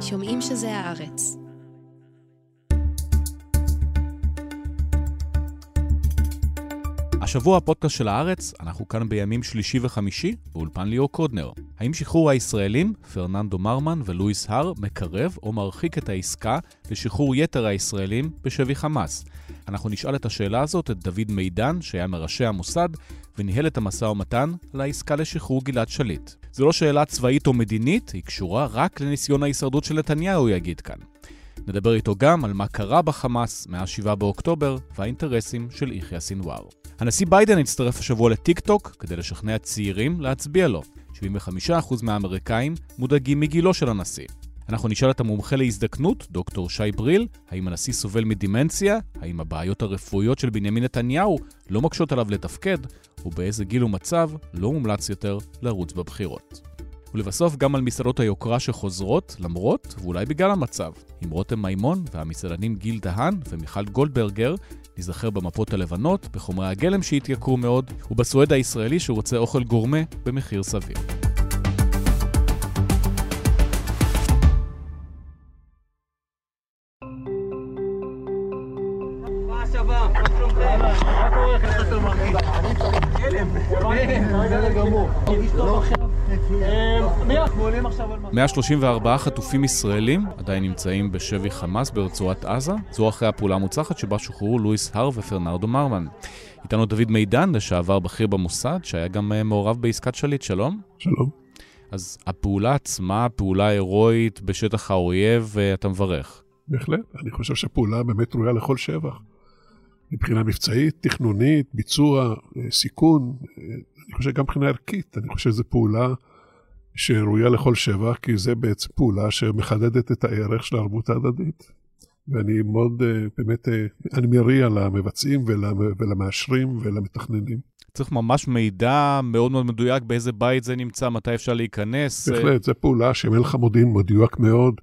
שומעים שזה הארץ. השבוע הפודקאסט של הארץ, אנחנו כאן בימים שלישי וחמישי, באולפן ליאור קודנר. האם שחרור הישראלים, פרננדו מרמן ולואיס הר, מקרב או מרחיק את העסקה לשחרור יתר הישראלים בשבי חמאס? אנחנו נשאל את השאלה הזאת את דוד מידן, שהיה מראשי המוסד, וניהל את המשא ומתן על העסקה לשחרור גלעד שליט. זו לא שאלה צבאית או מדינית, היא קשורה רק לניסיון ההישרדות של נתניהו, יגיד כאן. נדבר איתו גם על מה קרה בחמאס מאז 7 באוקטובר והאינטרסים של יחיא סינוואר. הנשיא ביידן הצטרף השבוע לטיק טוק כדי לשכנע צעירים להצביע לו. 75% מהאמריקאים מודאגים מגילו של הנשיא. אנחנו נשאל את המומחה להזדקנות, דוקטור שי בריל, האם הנשיא סובל מדימנציה, האם הבעיות הרפואיות של בנימין נתניהו לא מקשות עליו לתפקד, ובאיזה גיל ומצב לא מומלץ יותר לרוץ בבחירות. ולבסוף גם על מסעדות היוקרה שחוזרות, למרות ואולי בגלל המצב. עם רותם מימון והמסעדנים גיל דהן ומיכל גולדברגר, ניזכר במפות הלבנות, בחומרי הגלם שהתייקרו מאוד, ובסועד הישראלי שרוצה אוכל גורמה במחיר סביר. מאה שלושים וארבעה חטופים ישראלים עדיין נמצאים בשבי חמאס ברצועת עזה, זו אחרי הפעולה המוצלחת שבה שוחררו לואיס הר ופרנרדו מרמן. איתנו דוד מידן, לשעבר בכיר במוסד, שהיה גם מעורב בעסקת שליט, שלום. שלום. אז הפעולה עצמה, פעולה הירואית בשטח האויב, אתה מברך. בהחלט, אני חושב שהפעולה באמת ראויה לכל שבח. מבחינה מבצעית, תכנונית, ביצוע, סיכון, אני חושב גם מבחינה ערכית, אני חושב שזו פעולה שראויה לכל שבח, כי זה בעצם פעולה שמחדדת את הערך של הערבות ההדדית. ואני מאוד, באמת, אני מריע למבצעים ולמאשרים ולמתכננים. צריך ממש מידע מאוד מאוד מדויק באיזה בית זה נמצא, מתי אפשר להיכנס. בהחלט, זו פעולה שאם אין לך מודיעין מדויק מאוד,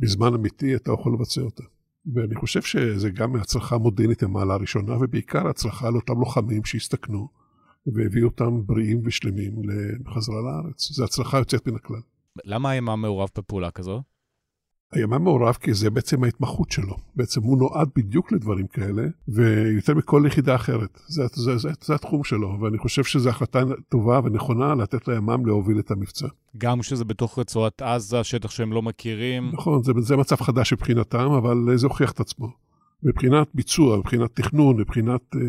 בזמן אמיתי אתה יכול לבצע אותה. ואני חושב שזה גם הצלחה מודיעינית במעלה הראשונה, ובעיקר הצלחה לאותם לוחמים שהסתכנו והביאו אותם בריאים ושלמים בחזרה לארץ. זו הצלחה יוצאת מן הכלל. למה הימ"מ מעורב בפעולה כזו? הימ"מ מעורב כי זה בעצם ההתמחות שלו. בעצם הוא נועד בדיוק לדברים כאלה, ויותר מכל יחידה אחרת. זה, זה, זה, זה התחום שלו, ואני חושב שזו החלטה טובה ונכונה לתת לימ"מ להוביל את המבצע. גם כשזה בתוך רצועת עזה, שטח שהם לא מכירים. נכון, זה, זה מצב חדש מבחינתם, אבל זה הוכיח את עצמו. מבחינת ביצוע, מבחינת תכנון, מבחינת אה,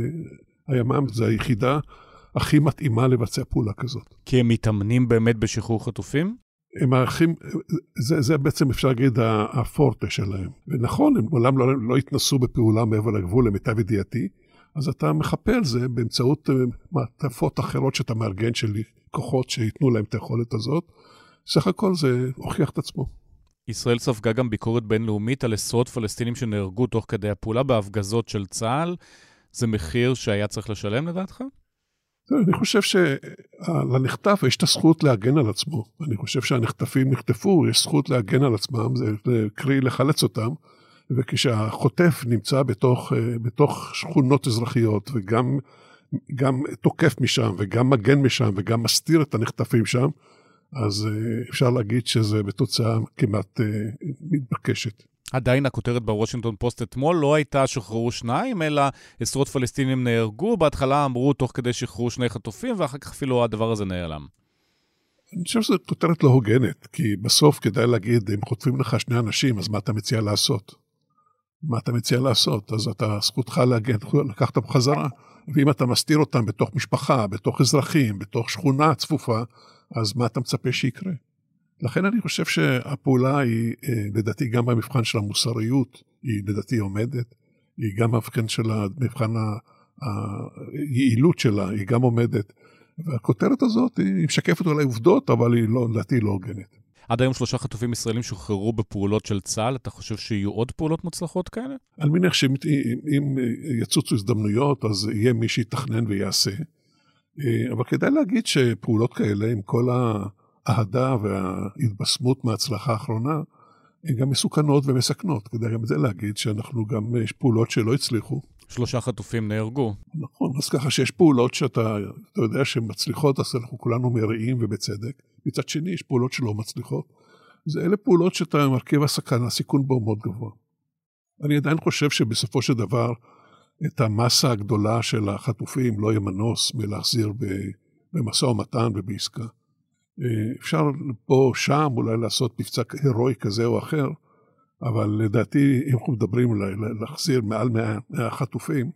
הימ"מ, זו היחידה הכי מתאימה לבצע פעולה כזאת. כי הם מתאמנים באמת בשחרור חטופים? הם האחים, זה, זה בעצם אפשר להגיד הפורטה שלהם. ונכון, הם מעולם לא, לא התנסו בפעולה מעבר לגבול למיטב ידיעתי, אז אתה מכפה על זה באמצעות מעטפות אחרות שאתה מארגן של כוחות שייתנו להם את היכולת הזאת. סך הכל זה הוכיח את עצמו. ישראל ספגה גם ביקורת בינלאומית על עשרות פלסטינים שנהרגו תוך כדי הפעולה בהפגזות של צה"ל. זה מחיר שהיה צריך לשלם לדעתך? אני חושב שלנחטף יש את הזכות להגן על עצמו. אני חושב שהנחטפים נחטפו, יש זכות להגן על עצמם, זה קרי לחלץ אותם. וכשהחוטף נמצא בתוך, בתוך שכונות אזרחיות וגם גם תוקף משם וגם מגן משם וגם מסתיר את הנחטפים שם, אז אפשר להגיד שזה בתוצאה כמעט מתבקשת. עדיין הכותרת בוושינגטון פוסט אתמול לא הייתה שחררו שניים, אלא עשרות פלסטינים נהרגו. בהתחלה אמרו תוך כדי שחררו שני חטופים, ואחר כך אפילו הדבר הזה נעלם. אני חושב שזו כותרת לא הוגנת, כי בסוף כדאי להגיד, אם חוטפים לך שני אנשים, אז מה אתה מציע לעשות? מה אתה מציע לעשות? אז אתה, זכותך להגן, לקחת אותם בחזרה. ואם אתה מסתיר אותם בתוך משפחה, בתוך אזרחים, בתוך שכונה צפופה, אז מה אתה מצפה שיקרה? לכן אני חושב שהפעולה היא, לדעתי, גם במבחן של המוסריות, היא לדעתי עומדת, היא גם במבחן של המבחן היעילות שלה, היא גם עומדת. והכותרת הזאת היא משקפת אולי עובדות, אבל היא לא, לדעתי לא הוגנת. עד היום שלושה חטופים ישראלים שוחררו בפעולות של צה"ל, אתה חושב שיהיו עוד פעולות מוצלחות כאלה? אני מניח שאם יצוצו הזדמנויות, אז יהיה מי שיתכנן ויעשה. אבל כדאי להגיד שפעולות כאלה, עם כל האהדה וההתבשמות מההצלחה האחרונה, הן גם מסוכנות ומסכנות. כדאי גם את זה להגיד, שאנחנו גם, יש פעולות שלא הצליחו. שלושה חטופים נהרגו. נכון, אז ככה שיש פעולות שאתה אתה יודע שהן מצליחות, אז אנחנו כולנו מרעים ובצדק. מצד שני, יש פעולות שלא מצליחות. זה אלה פעולות שאתה מרכיב הסכנה, הסיכון בו מאוד גבוה. אני עדיין חושב שבסופו של דבר, את המסה הגדולה של החטופים לא יהיה מנוס מלהחזיר במשא ומתן ובעסקה. אה, אפשר פה, שם, אולי לעשות מבצע הירואי כזה או אחר, אבל לדעתי, אם אנחנו מדברים להחזיר מעל 100 חטופים,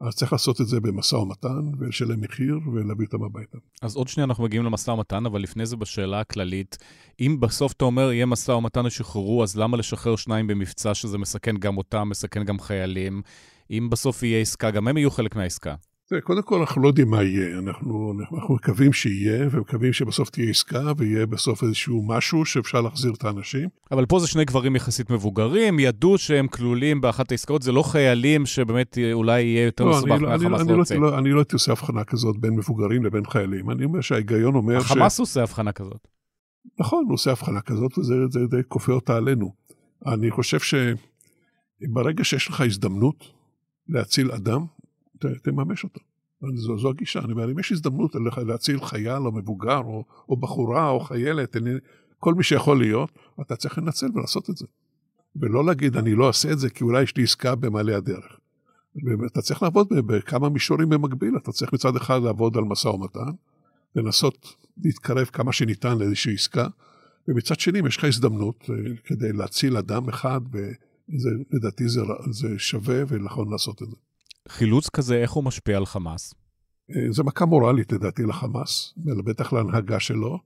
אז צריך לעשות את זה במשא ומתן, ולשלם מחיר, ולהביא אותם הביתה. אז עוד שנייה אנחנו מגיעים למשא ומתן, אבל לפני זה בשאלה הכללית, אם בסוף אתה אומר, יהיה משא ומתן ישוחררו, אז למה לשחרר שניים במבצע שזה מסכן גם אותם, מסכן גם חיילים? אם בסוף יהיה עסקה, גם הם יהיו חלק מהעסקה. תראה, קודם כל אנחנו לא יודעים מה יהיה, אנחנו, אנחנו מקווים שיהיה, ומקווים שבסוף תהיה עסקה, ויהיה בסוף איזשהו משהו שאפשר להחזיר את האנשים. אבל פה זה שני גברים יחסית מבוגרים, ידעו שהם כלולים באחת העסקאות, זה לא חיילים שבאמת אולי יהיה יותר לא, מסובך לא- מהחמאס לא רוצה. לא, אני לא הייתי עושה הבחנה כזאת בין מבוגרים לבין חיילים, אני אומר שההיגיון אומר החמאס ש... החמאס עושה הבחנה כזאת. נכון, הוא עושה הבחנה כזאת, וזה די כופה אותה עלינו. אני חושב שברגע שיש לך הזדמנות להציל אדם, תממש אותו. זו, זו הגישה, אני אומר, אם יש הזדמנות להציל חייל או מבוגר או, או בחורה או חיילת, אני, כל מי שיכול להיות, אתה צריך לנצל ולעשות את זה. ולא להגיד, אני לא אעשה את זה כי אולי יש לי עסקה במעלה הדרך. אתה צריך לעבוד בכמה מישורים במקביל, אתה צריך מצד אחד לעבוד על משא ומתן, לנסות להתקרב כמה שניתן לאיזושהי עסקה, ומצד שני, אם יש לך הזדמנות אה, כדי להציל אדם אחד, ולדעתי זה, זה שווה ונכון לעשות את זה. חילוץ כזה, איך הוא משפיע על חמאס? אה, זה מכה מורלית לדעתי לחמאס, בטח להנהגה שלו.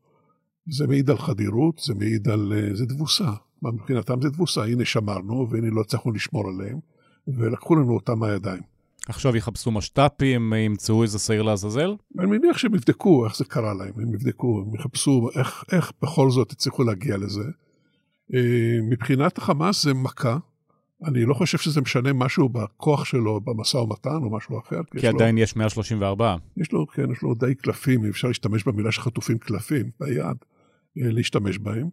זה מעיד על חדירות, זה מעיד על... אה, זה תבוסה. מבחינתם זה תבוסה, הנה שמרנו, והנה לא הצלחנו לשמור עליהם, ולקחו לנו אותם מהידיים. עכשיו יחפשו משת"פים, ימצאו איזה שעיר לעזאזל? אני מניח שהם יבדקו איך זה קרה להם, הם יבדקו, הם יחפשו איך, איך בכל זאת הצליחו להגיע לזה. אה, מבחינת החמאס זה מכה, אני לא חושב שזה משנה משהו בכוח שלו במשא ומתן או משהו אחר. כי, כי עדיין לו, יש 134. יש לו, כן, יש לו די קלפים, אפשר להשתמש במילה שחטופים קלפים ביד, אה, להשתמש בהם.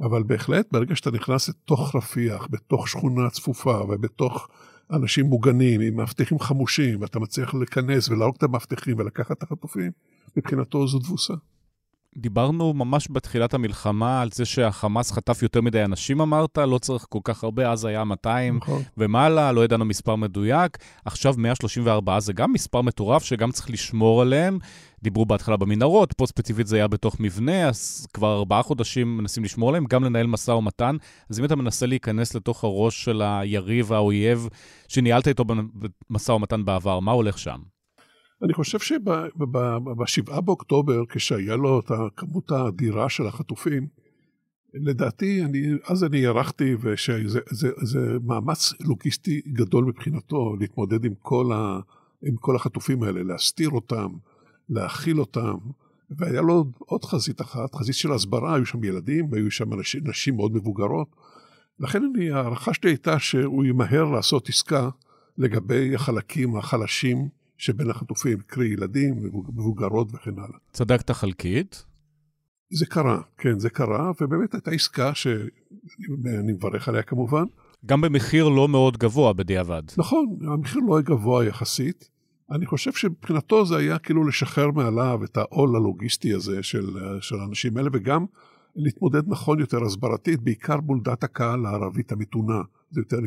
אבל בהחלט, ברגע שאתה נכנס לתוך רפיח, בתוך שכונה צפופה ובתוך אנשים מוגנים, עם מאבטחים חמושים, ואתה מצליח להיכנס ולהרוג את המאבטחים ולקחת את החטופים, מבחינתו זו תבוסה. דיברנו ממש בתחילת המלחמה על זה שהחמאס חטף יותר מדי אנשים, אמרת, לא צריך כל כך הרבה, אז היה 200 נכון. ומעלה, לא ידענו מספר מדויק. עכשיו 134 זה גם מספר מטורף שגם צריך לשמור עליהם. דיברו בהתחלה במנהרות, פה ספציפית זה היה בתוך מבנה, אז כבר ארבעה חודשים מנסים לשמור עליהם, גם לנהל משא ומתן. אז אם אתה מנסה להיכנס לתוך הראש של היריב, האויב, שניהלת איתו במשא ומתן בעבר, מה הולך שם? אני חושב שבשבעה באוקטובר, כשהיה לו את הכמות האדירה של החטופים, לדעתי, אני, אז אני הערכתי, ושזה מאמץ לוגיסטי גדול מבחינתו, להתמודד עם כל, ה, עם כל החטופים האלה, להסתיר אותם, להכיל אותם, והיה לו עוד חזית אחת, חזית של הסברה, היו שם ילדים, והיו שם נשים, נשים מאוד מבוגרות. לכן אני, ההערכה שלי הייתה שהוא ימהר לעשות עסקה לגבי החלקים החלשים שבין החטופים, קרי ילדים, מבוגרות וכן הלאה. צדקת חלקית? זה קרה, כן, זה קרה, ובאמת הייתה עסקה שאני מברך עליה כמובן. גם במחיר לא מאוד גבוה בדיעבד. נכון, המחיר לא היה גבוה יחסית. אני חושב שמבחינתו זה היה כאילו לשחרר מעליו את העול הלוגיסטי הזה של, של האנשים האלה, וגם להתמודד נכון יותר הסברתית, בעיקר מול דת הקהל הערבית המתונה. זה יותר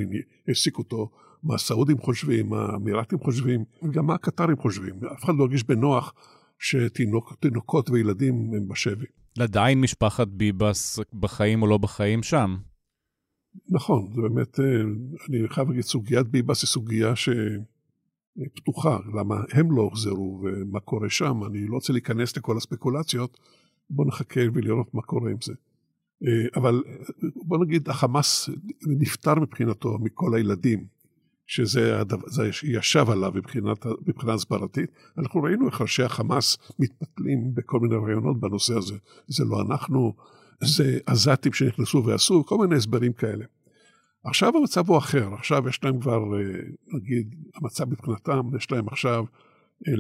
העסיק אותו מה הסעודים חושבים, מה האמירתים חושבים, וגם מה הקטרים חושבים. אף אחד לא ירגיש בנוח שתינוקות וילדים הם בשבי. עדיין משפחת ביבס בחיים או לא בחיים שם. נכון, זה באמת, אה, אני חייב להגיד, סוגיית ביבס היא סוגיה שפתוחה, למה הם לא הוחזרו ומה קורה שם, אני לא רוצה להיכנס לכל הספקולציות, בואו נחכה ולראות מה קורה עם זה. אה, אבל אה, בוא נגיד, החמאס נפטר מבחינתו מכל הילדים שזה הדבר, זה ישב עליו מבחינת, מבחינה הסברתית. אנחנו ראינו איך ראשי החמאס מתפתלים בכל מיני רעיונות בנושא הזה. זה לא אנחנו, זה עזתים שנכנסו ועשו, כל מיני הסברים כאלה. עכשיו המצב הוא אחר, עכשיו יש להם כבר, אה, נגיד, המצב מבחינתם, יש להם עכשיו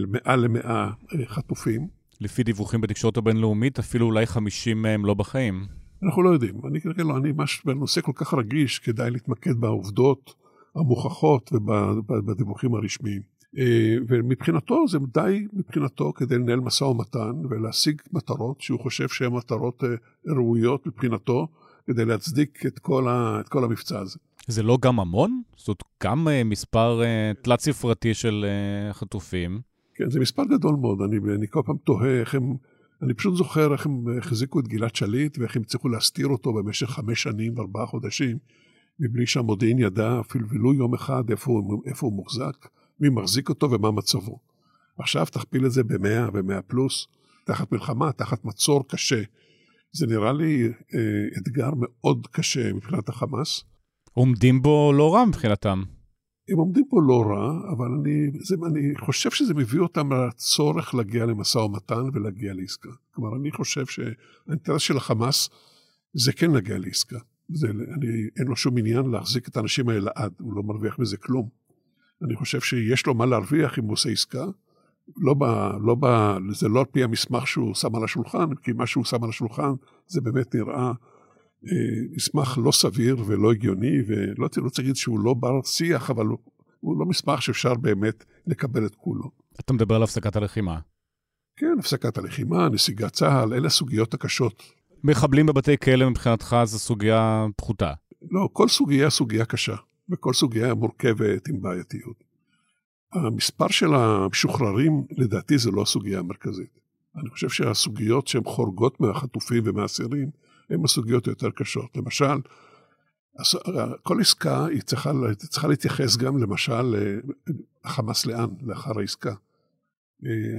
מעל למאה אה, חטופים. לפי דיווחים בתקשורת הבינלאומית, אפילו אולי 50 מהם לא בחיים. אנחנו לא יודעים. אני כרגע לא, אני, ממש בנושא כל כך רגיש, כדאי להתמקד בעובדות. המוכחות ובדיווחים הרשמיים. אה, ומבחינתו זה די מבחינתו כדי לנהל משא ומתן ולהשיג מטרות שהוא חושב שהן מטרות אה, ראויות מבחינתו, כדי להצדיק את כל, ה, את כל המבצע הזה. זה לא גם המון? זאת גם uh, מספר uh, תלת-ספרתי של חטופים. כן, זה מספר גדול מאוד. אני, אני כל פעם תוהה איך הם... אני פשוט זוכר איך הם החזיקו את גלעד שליט ואיך הם הצליחו להסתיר אותו במשך חמש שנים וארבעה חודשים, מבלי שהמודיעין ידע אפילו ולו יום אחד איפה הוא, איפה הוא מוחזק, מי מחזיק אותו ומה מצבו. עכשיו תכפיל את זה במאה ומאה פלוס, תחת מלחמה, תחת מצור קשה. זה נראה לי אה, אתגר מאוד קשה מבחינת החמאס. עומדים בו לא רע מבחינתם. הם עומדים פה לא רע, אבל אני, זה, אני חושב שזה מביא אותם לצורך להגיע למשא ומתן ולהגיע לעסקה. כלומר, אני חושב שהאינטרס של החמאס זה כן להגיע לעסקה. זה, אני, אין לו שום עניין להחזיק את האנשים האלה לעד, הוא לא מרוויח מזה כלום. אני חושב שיש לו מה להרוויח אם הוא עושה עסקה. לא ב, לא ב, זה לא על פי המסמך שהוא שם על השולחן, כי מה שהוא שם על השולחן זה באמת נראה אה, מסמך לא סביר ולא הגיוני, ולא רוצה להגיד שהוא לא בר שיח, אבל הוא, הוא לא מסמך שאפשר באמת לקבל את כולו. אתה מדבר על הפסקת הלחימה. כן, הפסקת הלחימה, נסיגת צה"ל, אלה הסוגיות הקשות. מחבלים בבתי כלא מבחינתך זו סוגיה פחותה. לא, כל סוגיה סוגיה קשה, וכל סוגיה מורכבת עם בעייתיות. המספר של המשוחררים, לדעתי, זה לא הסוגיה המרכזית. אני חושב שהסוגיות שהן חורגות מהחטופים ומהאסירים, הן הסוגיות היותר קשות. למשל, כל עסקה היא צריכה, צריכה להתייחס גם למשל לחמאס לאן, לאחר העסקה.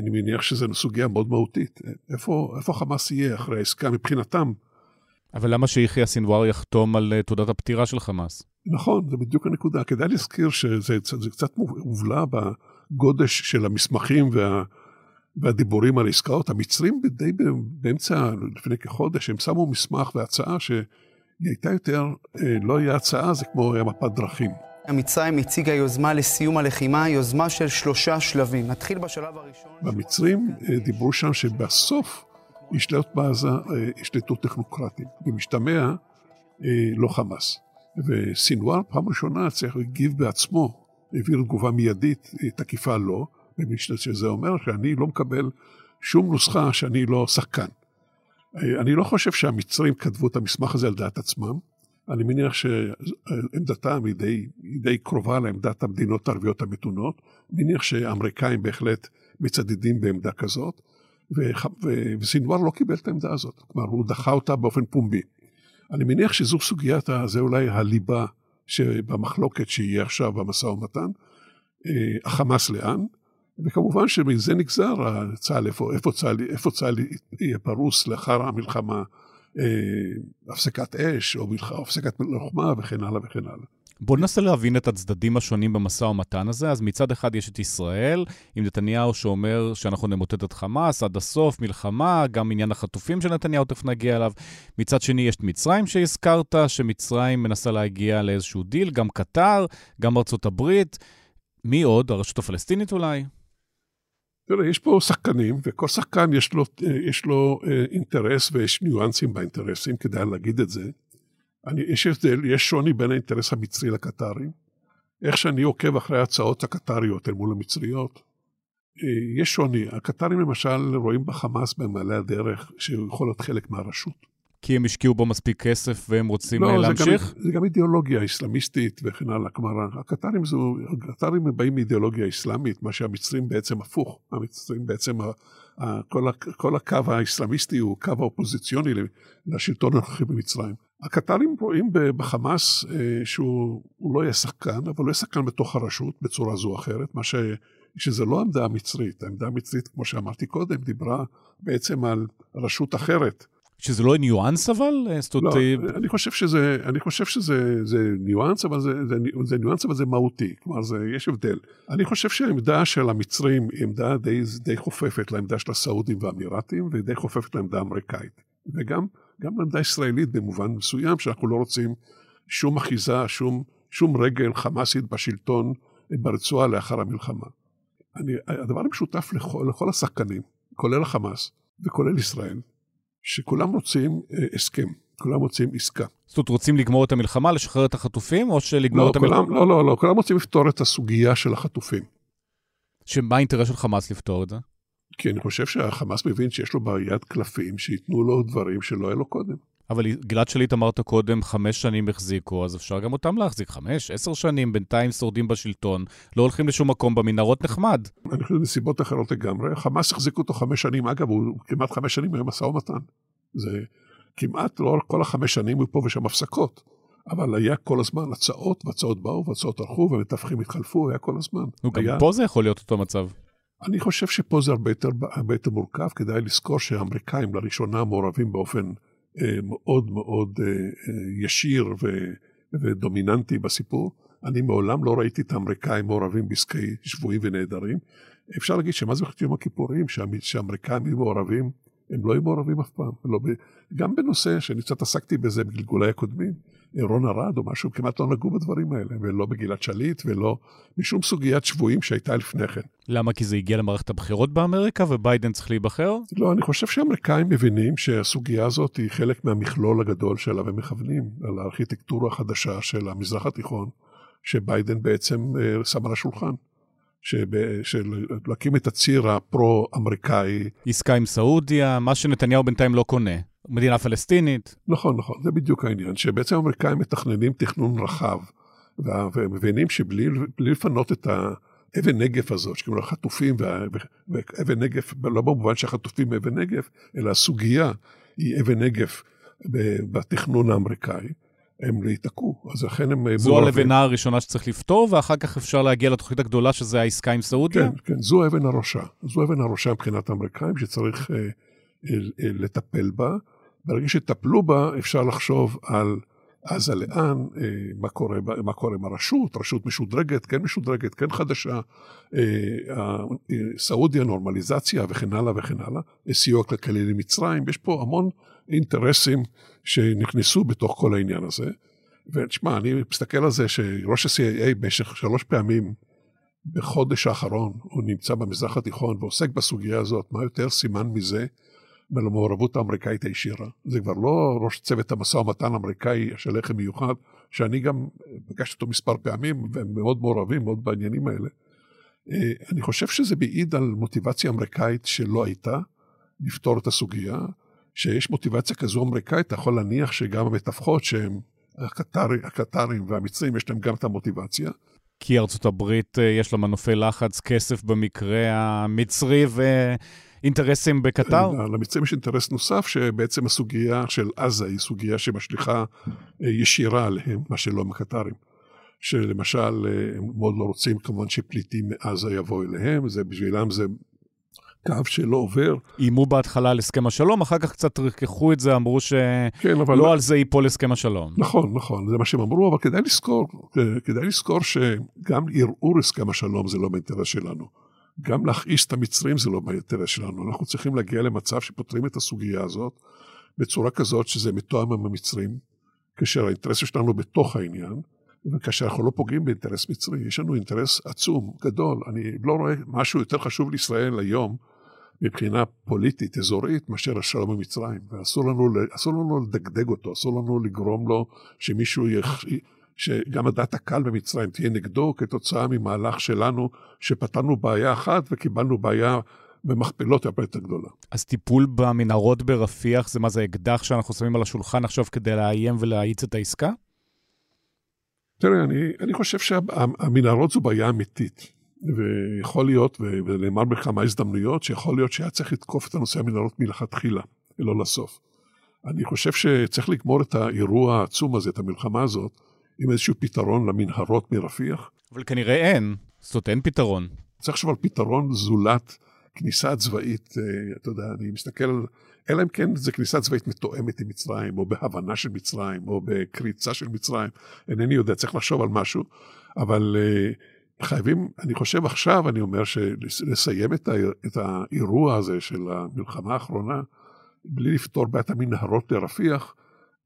אני מניח שזו סוגיה מאוד מהותית. איפה, איפה חמאס יהיה אחרי העסקה מבחינתם? אבל למה שיחיא סינואר יחתום על תעודת הפטירה של חמאס? נכון, זה בדיוק הנקודה. כדאי להזכיר שזה קצת מובלע בגודש של המסמכים וה... והדיבורים על עסקאות. המצרים די באמצע, לפני כחודש, הם שמו מסמך והצעה שהיא הייתה יותר, אה, לא היה הצעה, זה כמו היה מפת דרכים. המצרים הציגה יוזמה לסיום הלחימה, יוזמה של שלושה שלבים. נתחיל בשלב הראשון... במצרים אה, דיברו שם שבסוף ישלט בעזה, אה, ישלטו טכנוקרטים. במשתמע, לא חמאס. וסינואר פעם ראשונה צריך להגיב בעצמו, העביר תגובה מיידית, תקיפה לא, שזה אומר שאני לא מקבל שום נוסחה שאני לא שחקן. אני לא חושב שהמצרים כתבו את המסמך הזה על דעת עצמם, אני מניח שעמדתם היא די, היא די קרובה לעמדת המדינות הערביות המתונות, מניח שהאמריקאים בהחלט מצדדים בעמדה כזאת, וסינואר לא קיבל את העמדה הזאת, כלומר הוא דחה אותה באופן פומבי. אני מניח שזו סוגיית, זה אולי הליבה שבמחלוקת שיהיה עכשיו במשא ומתן, אה, החמאס לאן, וכמובן שמזה נגזר צה"ל, איפה, איפה צה"ל, איפה צה"ל יהיה פרוס לאחר המלחמה, הפסקת אש או הפסקת לוחמה וכן הלאה וכן הלאה. בואו ננסה להבין את הצדדים השונים במשא ומתן הזה. אז מצד אחד יש את ישראל, עם נתניהו שאומר שאנחנו נמוטט את חמאס עד הסוף, מלחמה, גם עניין החטופים של נתניהו, תכף נגיע אליו. מצד שני יש את מצרים שהזכרת, שמצרים מנסה להגיע לאיזשהו דיל, גם קטר, גם ארצות הברית. מי עוד? הרשות הפלסטינית אולי? תראה, יש פה שחקנים, וכל שחקן יש לו, יש לו אה, אינטרס ויש ניואנסים באינטרסים, כדאי להגיד את זה. אני, יש הבדל, יש שוני בין האינטרס המצרי לקטרי. איך שאני עוקב אחרי ההצעות הקטריות אל מול המצריות, אה, יש שוני. הקטרים למשל רואים בחמאס במעלה הדרך שהוא יכול להיות חלק מהרשות. כי הם השקיעו בו מספיק כסף והם רוצים לא, להמשיך? זה גם, זה גם אידיאולוגיה אסלאמיסטית וכן הלאה. כלומר, הקטרים, זו, הקטרים באים מאידיאולוגיה אסלאמית, מה שהמצרים בעצם הפוך. המצרים בעצם, כל, כל הקו האסלאמיסטי הוא קו האופוזיציוני לשלטון הנוכחי במצרים. הקטרים רואים בחמאס אה, שהוא לא יהיה שחקן, אבל הוא יהיה שחקן בתוך הרשות בצורה זו או אחרת, מה ש... שזה לא העמדה המצרית. העמדה המצרית, כמו שאמרתי קודם, דיברה בעצם על רשות אחרת. שזה לא ניואנס אבל? לא, אני חושב שזה, אני חושב שזה זה ניואנס, אבל זה, זה, זה ניואנס, אבל זה מהותי. כלומר, זה, יש הבדל. אני חושב שהעמדה של המצרים היא עמדה די, די חופפת לעמדה של הסעודים והאמירתים, ודי חופפת לעמדה האמריקאית. וגם גם לעמדה ישראלית במובן מסוים, שאנחנו לא רוצים שום אחיזה, שום, שום רגל חמאסית בשלטון ברצועה לאחר המלחמה. אני, הדבר המשותף לכל, לכל השחקנים, כולל החמאס וכולל ישראל, שכולם רוצים אה, הסכם, כולם רוצים עסקה. זאת אומרת, רוצים לגמור את המלחמה, לשחרר את החטופים, או שלגמור לא, את המלחמה? לא, לא, לא, כולם רוצים לפתור את הסוגיה של החטופים. שמה האינטרס של חמאס לפתור את זה? כי אני חושב שהחמאס מבין שיש לו ביד קלפים שייתנו לו דברים שלא היה לו קודם. אבל גלעד שליט אמרת קודם, חמש שנים החזיקו, אז אפשר גם אותם להחזיק. חמש, עשר שנים, בינתיים שורדים בשלטון, לא הולכים לשום מקום, במנהרות נחמד. אני חושב מסיבות אחרות לגמרי. חמאס החזיקו אותו חמש שנים, אגב, הוא כמעט חמש שנים היה משא ומתן. זה כמעט, לא כל החמש שנים היו פה ושם הפסקות. אבל היה כל הזמן הצעות, והצעות באו, והצעות הלכו, ומתווכים התחלפו, היה כל הזמן. גם היה... פה זה יכול להיות אותו מצב. אני חושב שפה זה הרבה יותר, הרבה יותר מורכב, כדאי לזכור שהאמריקאים לראשונה מעורבים באופן מאוד מאוד אה, אה, ישיר ו, ודומיננטי בסיפור. אני מעולם לא ראיתי את האמריקאים מעורבים בעסקי שבויים ונעדרים. אפשר להגיד שמאז מלחמת יום הכיפורים, שהאמריקאים היו מעורבים, הם לא היו מעורבים אף פעם. לא ב... גם בנושא שאני קצת עסקתי בזה בגלגולי הקודמים, רון ארד או משהו, כמעט לא נגעו בדברים האלה, ולא בגלעד שליט ולא משום סוגיית שבויים שהייתה לפני כן. למה? כי זה הגיע למערכת הבחירות באמריקה וביידן צריך להיבחר? לא, אני חושב שהאמריקאים מבינים שהסוגיה הזאת היא חלק מהמכלול הגדול שאליו הם מכוונים, על הארכיטקטורה החדשה של המזרח התיכון, שביידן בעצם אה, שם על השולחן. של להקים את הציר הפרו-אמריקאי. עסקה עם סעודיה, מה שנתניהו בינתיים לא קונה. מדינה פלסטינית. נכון, נכון, זה בדיוק העניין, שבעצם האמריקאים מתכננים תכנון רחב, והם מבינים שבלי לפנות את האבן נגף הזאת, שקוראים לה חטופים, ואבן נגף, לא במובן שהחטופים אבן נגף, אלא הסוגיה היא אבן נגף בתכנון האמריקאי. הם ייתקעו, אז לכן הם... זו הלבנה הראשונה שצריך לפתור, ואחר כך אפשר להגיע לתוכנית הגדולה, שזה העסקה עם סעודיה? כן, כן, זו אבן הראשה. זו אבן הראשה מבחינת האמריקאים, שצריך אה, אה, אה, לטפל בה. ברגע שטפלו בה, אפשר לחשוב על עזה לאן, אה, מה קורה, מה קורה עם הרשות, רשות משודרגת, כן משודרגת, כן חדשה, אה, אה, סעודיה, נורמליזציה וכן הלאה וכן הלאה, סיוע כלכלי למצרים, יש פה המון אינטרסים שנכנסו בתוך כל העניין הזה. ותשמע, אני מסתכל על זה שראש ה-CIA במשך שלוש פעמים בחודש האחרון, הוא נמצא במזרח התיכון ועוסק בסוגיה הזאת, מה יותר סימן מזה ולמעורבות האמריקאית הישירה. זה כבר לא ראש צוות המשא ומתן האמריקאי של לחם מיוחד, שאני גם פגשתי אותו מספר פעמים, והם מאוד מעורבים, מאוד בעניינים האלה. אה, אני חושב שזה מעיד על מוטיבציה אמריקאית שלא הייתה לפתור את הסוגיה. שיש מוטיבציה כזו אמריקאית, אתה יכול להניח שגם המתווכות שהם הקטרים, הקטרים והמצרים, יש להם גם את המוטיבציה. כי ארצות הברית אה, יש לה מנופי לחץ, כסף במקרה המצרי ו... אינטרסים בקטר? למצרים יש אינטרס נוסף, שבעצם הסוגיה של עזה היא סוגיה שמשליכה אה, ישירה עליהם, מה שלא עם הקטרים. שלמשל, אה, הם מאוד לא רוצים כמובן שפליטים מעזה יבואו אליהם, זה בשבילם זה קו שלא עובר. איימו בהתחלה על הסכם השלום, אחר כך קצת ריככו את זה, אמרו שלא כן, אבל... לא על זה ייפול הסכם השלום. נכון, נכון, זה מה שהם אמרו, אבל כדאי לזכור, כדאי לזכור שגם ערעור הסכם השלום זה לא באינטרס שלנו. גם להכעיס את המצרים זה לא באינטרס שלנו. אנחנו צריכים להגיע למצב שפותרים את הסוגיה הזאת בצורה כזאת שזה מתואם עם המצרים, כאשר האינטרס שלנו בתוך העניין, וכאשר אנחנו לא פוגעים באינטרס מצרי, יש לנו אינטרס עצום, גדול. אני לא רואה משהו יותר חשוב לישראל היום מבחינה פוליטית, אזורית, מאשר השלום עם מצרים. ואסור לנו, לנו לדגדג אותו, אסור לנו לגרום לו שמישהו יח... שגם הדעת הקהל במצרים תהיה נגדו כתוצאה ממהלך שלנו, שפתרנו בעיה אחת וקיבלנו בעיה במכפלות הרבה יותר גדולה. אז טיפול במנהרות ברפיח זה מה זה אקדח שאנחנו שמים על השולחן עכשיו כדי לאיים ולהאיץ את העסקה? תראה, אני, אני חושב שהמנהרות זו בעיה אמיתית. ויכול להיות, ונאמר בכמה הזדמנויות, שיכול להיות שהיה צריך לתקוף את הנושא המנהרות מלכתחילה, ולא לסוף. אני חושב שצריך לגמור את האירוע העצום הזה, את המלחמה הזאת, עם איזשהו פתרון למנהרות מרפיח. אבל כנראה אין, זאת אומרת אין פתרון. צריך לחשוב על פתרון זולת כניסה צבאית, אה, אתה יודע, אני מסתכל על, אלא אם כן זה כניסה צבאית מתואמת עם מצרים, או בהבנה של מצרים, או בקריצה של מצרים, אינני יודע, צריך לחשוב על משהו, אבל אה, חייבים, אני חושב עכשיו, אני אומר, לסיים את, את האירוע הזה של המלחמה האחרונה, בלי לפתור בעיית המנהרות לרפיח,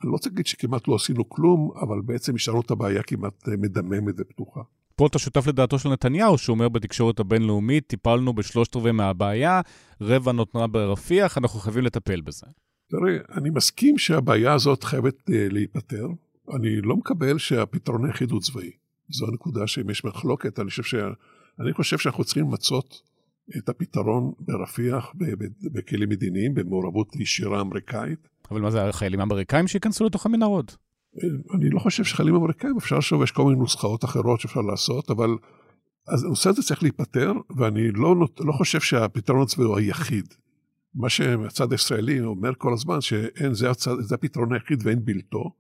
אני לא רוצה להגיד שכמעט לא עשינו כלום, אבל בעצם השארנו את הבעיה כמעט אה, מדממת ופתוחה. פה אתה שותף לדעתו של נתניהו, שאומר בתקשורת הבינלאומית, טיפלנו בשלושת רבעי מהבעיה, רבע נותרה ברפיח, אנחנו חייבים לטפל בזה. תראה, אני מסכים שהבעיה הזאת חייבת uh, להיפתר. אני לא מקבל שהפתרון היחיד הוא צבאי. זו הנקודה שאם יש מחלוקת, אני חושב, ש... אני חושב שאנחנו צריכים למצות את הפתרון ברפיח בכלים מדיניים, במעורבות ישירה אמריקאית. אבל מה זה, החיילים האמריקאים שייכנסו לתוך המנהרות? אני לא חושב שחיילים אמריקאים, אפשר לחשוב, יש כל מיני נוסחאות אחרות שאפשר לעשות, אבל אז הנושא הזה צריך להיפתר, ואני לא, לא חושב שהפתרון הצבאי הוא היחיד. מה שהצד הישראלי אומר כל הזמן, שאין, זה, הצד, זה הפתרון היחיד ואין בלתו.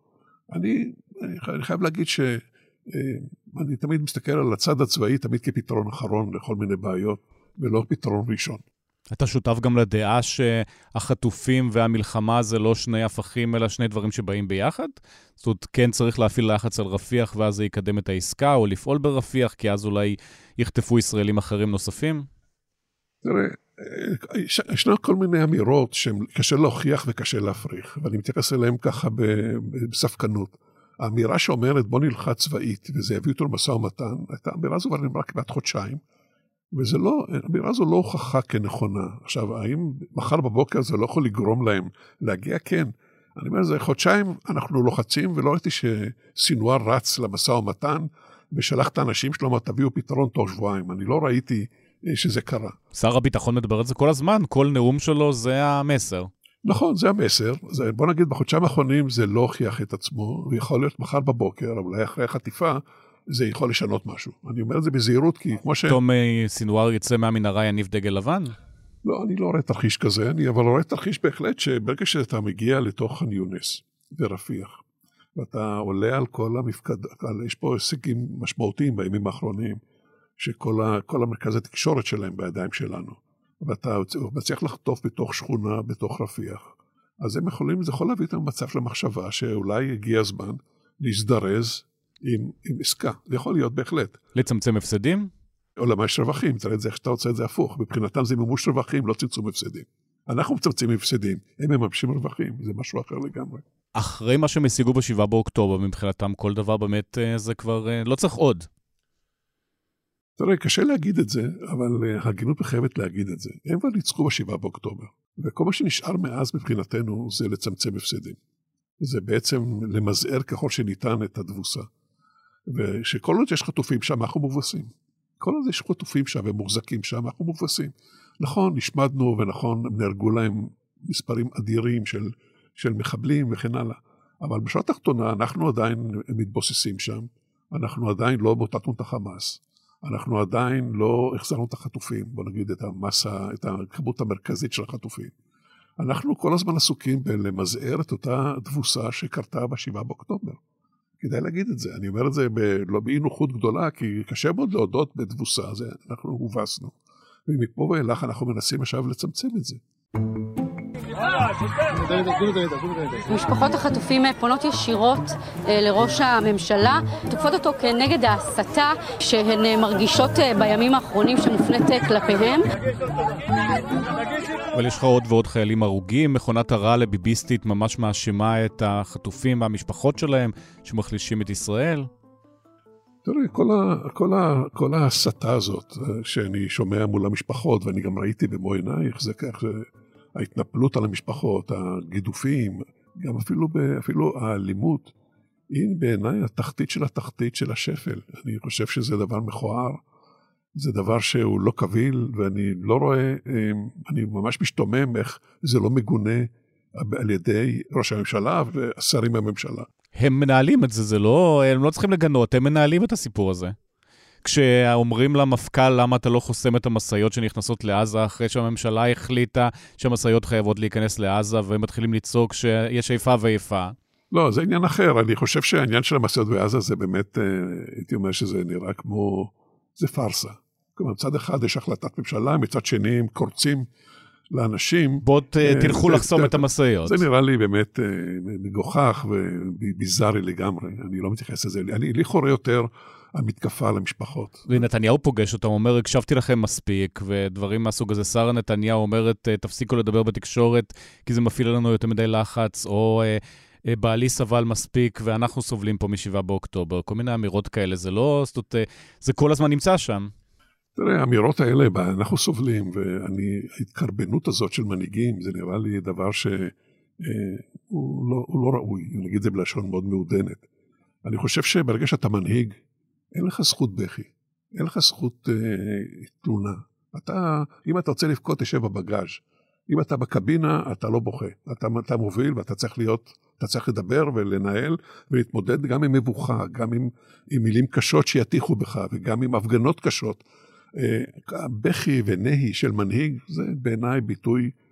אני, אני, אני חייב להגיד שאני אה, תמיד מסתכל על הצד הצבאי תמיד כפתרון אחרון לכל מיני בעיות, ולא פתרון ראשון. אתה שותף גם לדעה שהחטופים והמלחמה זה לא שני הפכים, אלא שני דברים שבאים ביחד? זאת אומרת, כן צריך להפעיל לחץ על רפיח ואז זה יקדם את העסקה, או לפעול ברפיח, כי אז אולי יחטפו ישראלים אחרים נוספים? תראה, ישנו כל מיני אמירות שקשה להוכיח וקשה להפריך, ואני מתייחס אליהן ככה בספקנות. האמירה שאומרת בוא נלחץ צבאית וזה יביא אותו למשא ומתן, הייתה אמירה הזו כבר נאמרה כמעט חודשיים. וזה לא, האמירה הזו לא הוכחה כנכונה. עכשיו, האם מחר בבוקר זה לא יכול לגרום להם להגיע? כן. אני אומר, זה חודשיים אנחנו לוחצים, ולא ראיתי שסינואר רץ למשא ומתן ושלח את האנשים שלו, מה תביאו פתרון תוך שבועיים. אני לא ראיתי אה, שזה קרה. שר הביטחון מדבר על זה כל הזמן, כל נאום שלו זה המסר. נכון, זה המסר. זה, בוא נגיד, בחודשיים האחרונים זה לא הוכיח את עצמו, ויכול להיות מחר בבוקר, אולי אחרי החטיפה, זה יכול לשנות משהו. אני אומר את זה בזהירות, כי כמו ש... פתאום סינואר יצא מהמנהרה יניב דגל לבן? לא, אני לא רואה תרחיש כזה, אני אבל רואה תרחיש בהחלט שברגע שאתה מגיע לתוך ח'אן יונס ורפיח, ואתה עולה על כל המפקד, יש פה הישגים משמעותיים בימים האחרונים, שכל ה, המרכז התקשורת שלהם בידיים שלנו, ואתה מצליח לחטוף בתוך שכונה, בתוך רפיח, אז הם יכולים, זה יכול להביא אותם למצב של המחשבה שאולי הגיע הזמן להזדרז עם, עם עסקה, זה יכול להיות בהחלט. לצמצם הפסדים? או לממש רווחים, תראה את זה איך שאתה רוצה את זה הפוך, מבחינתם זה מימוש רווחים, לא צמצום הפסדים. אנחנו מצמצמים הפסדים, הם מממשים רווחים, זה משהו אחר לגמרי. אחרי מה שהם השיגו ב-7 באוקטובר, מבחינתם כל דבר באמת אה, זה כבר אה, לא צריך עוד. תראה, קשה להגיד את זה, אבל אה, הגינות מחייבת להגיד את זה. הם כבר ניצחו ב-7 באוקטובר, וכל מה שנשאר מאז מבחינתנו זה לצמצם הפסדים. זה בעצם למזער ככל שניתן את התבוסה. ושכל עוד יש חטופים שם, אנחנו מובסים. כל עוד יש חטופים שם ומוחזקים שם, אנחנו מובסים. נכון, נשמדנו, ונכון, נהרגו להם מספרים אדירים של, של מחבלים וכן הלאה, אבל בשורה התחתונה אנחנו עדיין מתבוססים שם, אנחנו עדיין לא מוטטנו את החמאס, אנחנו עדיין לא החזרנו את החטופים, בוא נגיד את המסה, את הכמות המרכזית של החטופים. אנחנו כל הזמן עסוקים בלמזער את אותה תבוסה שקרתה ב-7 באוקטובר. כדאי להגיד את זה. אני אומר את זה לא באי נוחות גדולה, כי קשה מאוד להודות בתבוסה, זה, אנחנו הובסנו. ומפה ואילך אנחנו מנסים עכשיו לצמצם את זה. משפחות החטופים פונות ישירות אה, לראש הממשלה, תוקפות אותו כנגד ההסתה שהן אה, מרגישות אה, בימים האחרונים שמופנית כלפיהם. אבל יש לך עוד ועוד חיילים הרוגים. מכונת הרעל הביביסטית ממש מאשימה את החטופים והמשפחות שלהם שמחלישים את ישראל. תראה, כל, ה, כל, ה, כל ההסתה הזאת שאני שומע מול המשפחות, ואני גם ראיתי במו עיניי איך זה כך, ההתנפלות על המשפחות, הגידופים, גם אפילו, אפילו האלימות, היא בעיניי התחתית של התחתית של השפל. אני חושב שזה דבר מכוער, זה דבר שהוא לא קביל, ואני לא רואה, אמ, אני ממש משתומם איך זה לא מגונה על ידי ראש הממשלה והשרים בממשלה. הם מנהלים את זה, זה לא, הם לא צריכים לגנות, הם מנהלים את הסיפור הזה. כשאומרים למפכ"ל למה אתה לא חוסם את המשאיות שנכנסות לעזה, אחרי שהממשלה החליטה שהמשאיות חייבות להיכנס לעזה, והם מתחילים לצעוק שיש איפה ואיפה. לא, זה עניין אחר. אני חושב שהעניין של המשאיות בעזה זה באמת, אה, הייתי אומר שזה נראה כמו, זה פארסה. כלומר, מצד אחד יש החלטת ממשלה, מצד שני הם קורצים לאנשים. בואו אה, תלכו לחסום את המשאיות. זה נראה לי באמת אה, מגוחך וביזארי לגמרי, אני לא מתייחס לזה. אני, לי חורה יותר המתקפה על המשפחות. ונתניהו פוגש אותם, אומר, הקשבתי לכם מספיק, ודברים מהסוג הזה. שרה נתניהו אומרת, תפסיקו לדבר בתקשורת, כי זה מפעיל לנו יותר מדי לחץ, או אה, בעלי סבל מספיק ואנחנו סובלים פה מ-7 באוקטובר. כל מיני אמירות כאלה, זה לא, זאת אומרת, זה כל הזמן נמצא שם. תראה, האמירות האלה, אנחנו סובלים, וההתקרבנות הזאת של מנהיגים, זה נראה לי דבר שהוא אה, לא, לא ראוי, אני אגיד את זה בלשון מאוד מעודנת. אני חושב שברגע שאתה מנהיג, אין לך זכות בכי, אין לך זכות אה, תלונה. אתה, אם אתה רוצה לבכות, תשב בבגאז'. אם אתה בקבינה, אתה לא בוכה. אתה, אתה מוביל ואתה צריך להיות, אתה צריך לדבר ולנהל ולהתמודד גם עם מבוכה, גם עם, עם מילים קשות שיטיחו בך וגם עם הפגנות קשות. אה, בכי ונהי של מנהיג זה בעיניי ביטוי אה,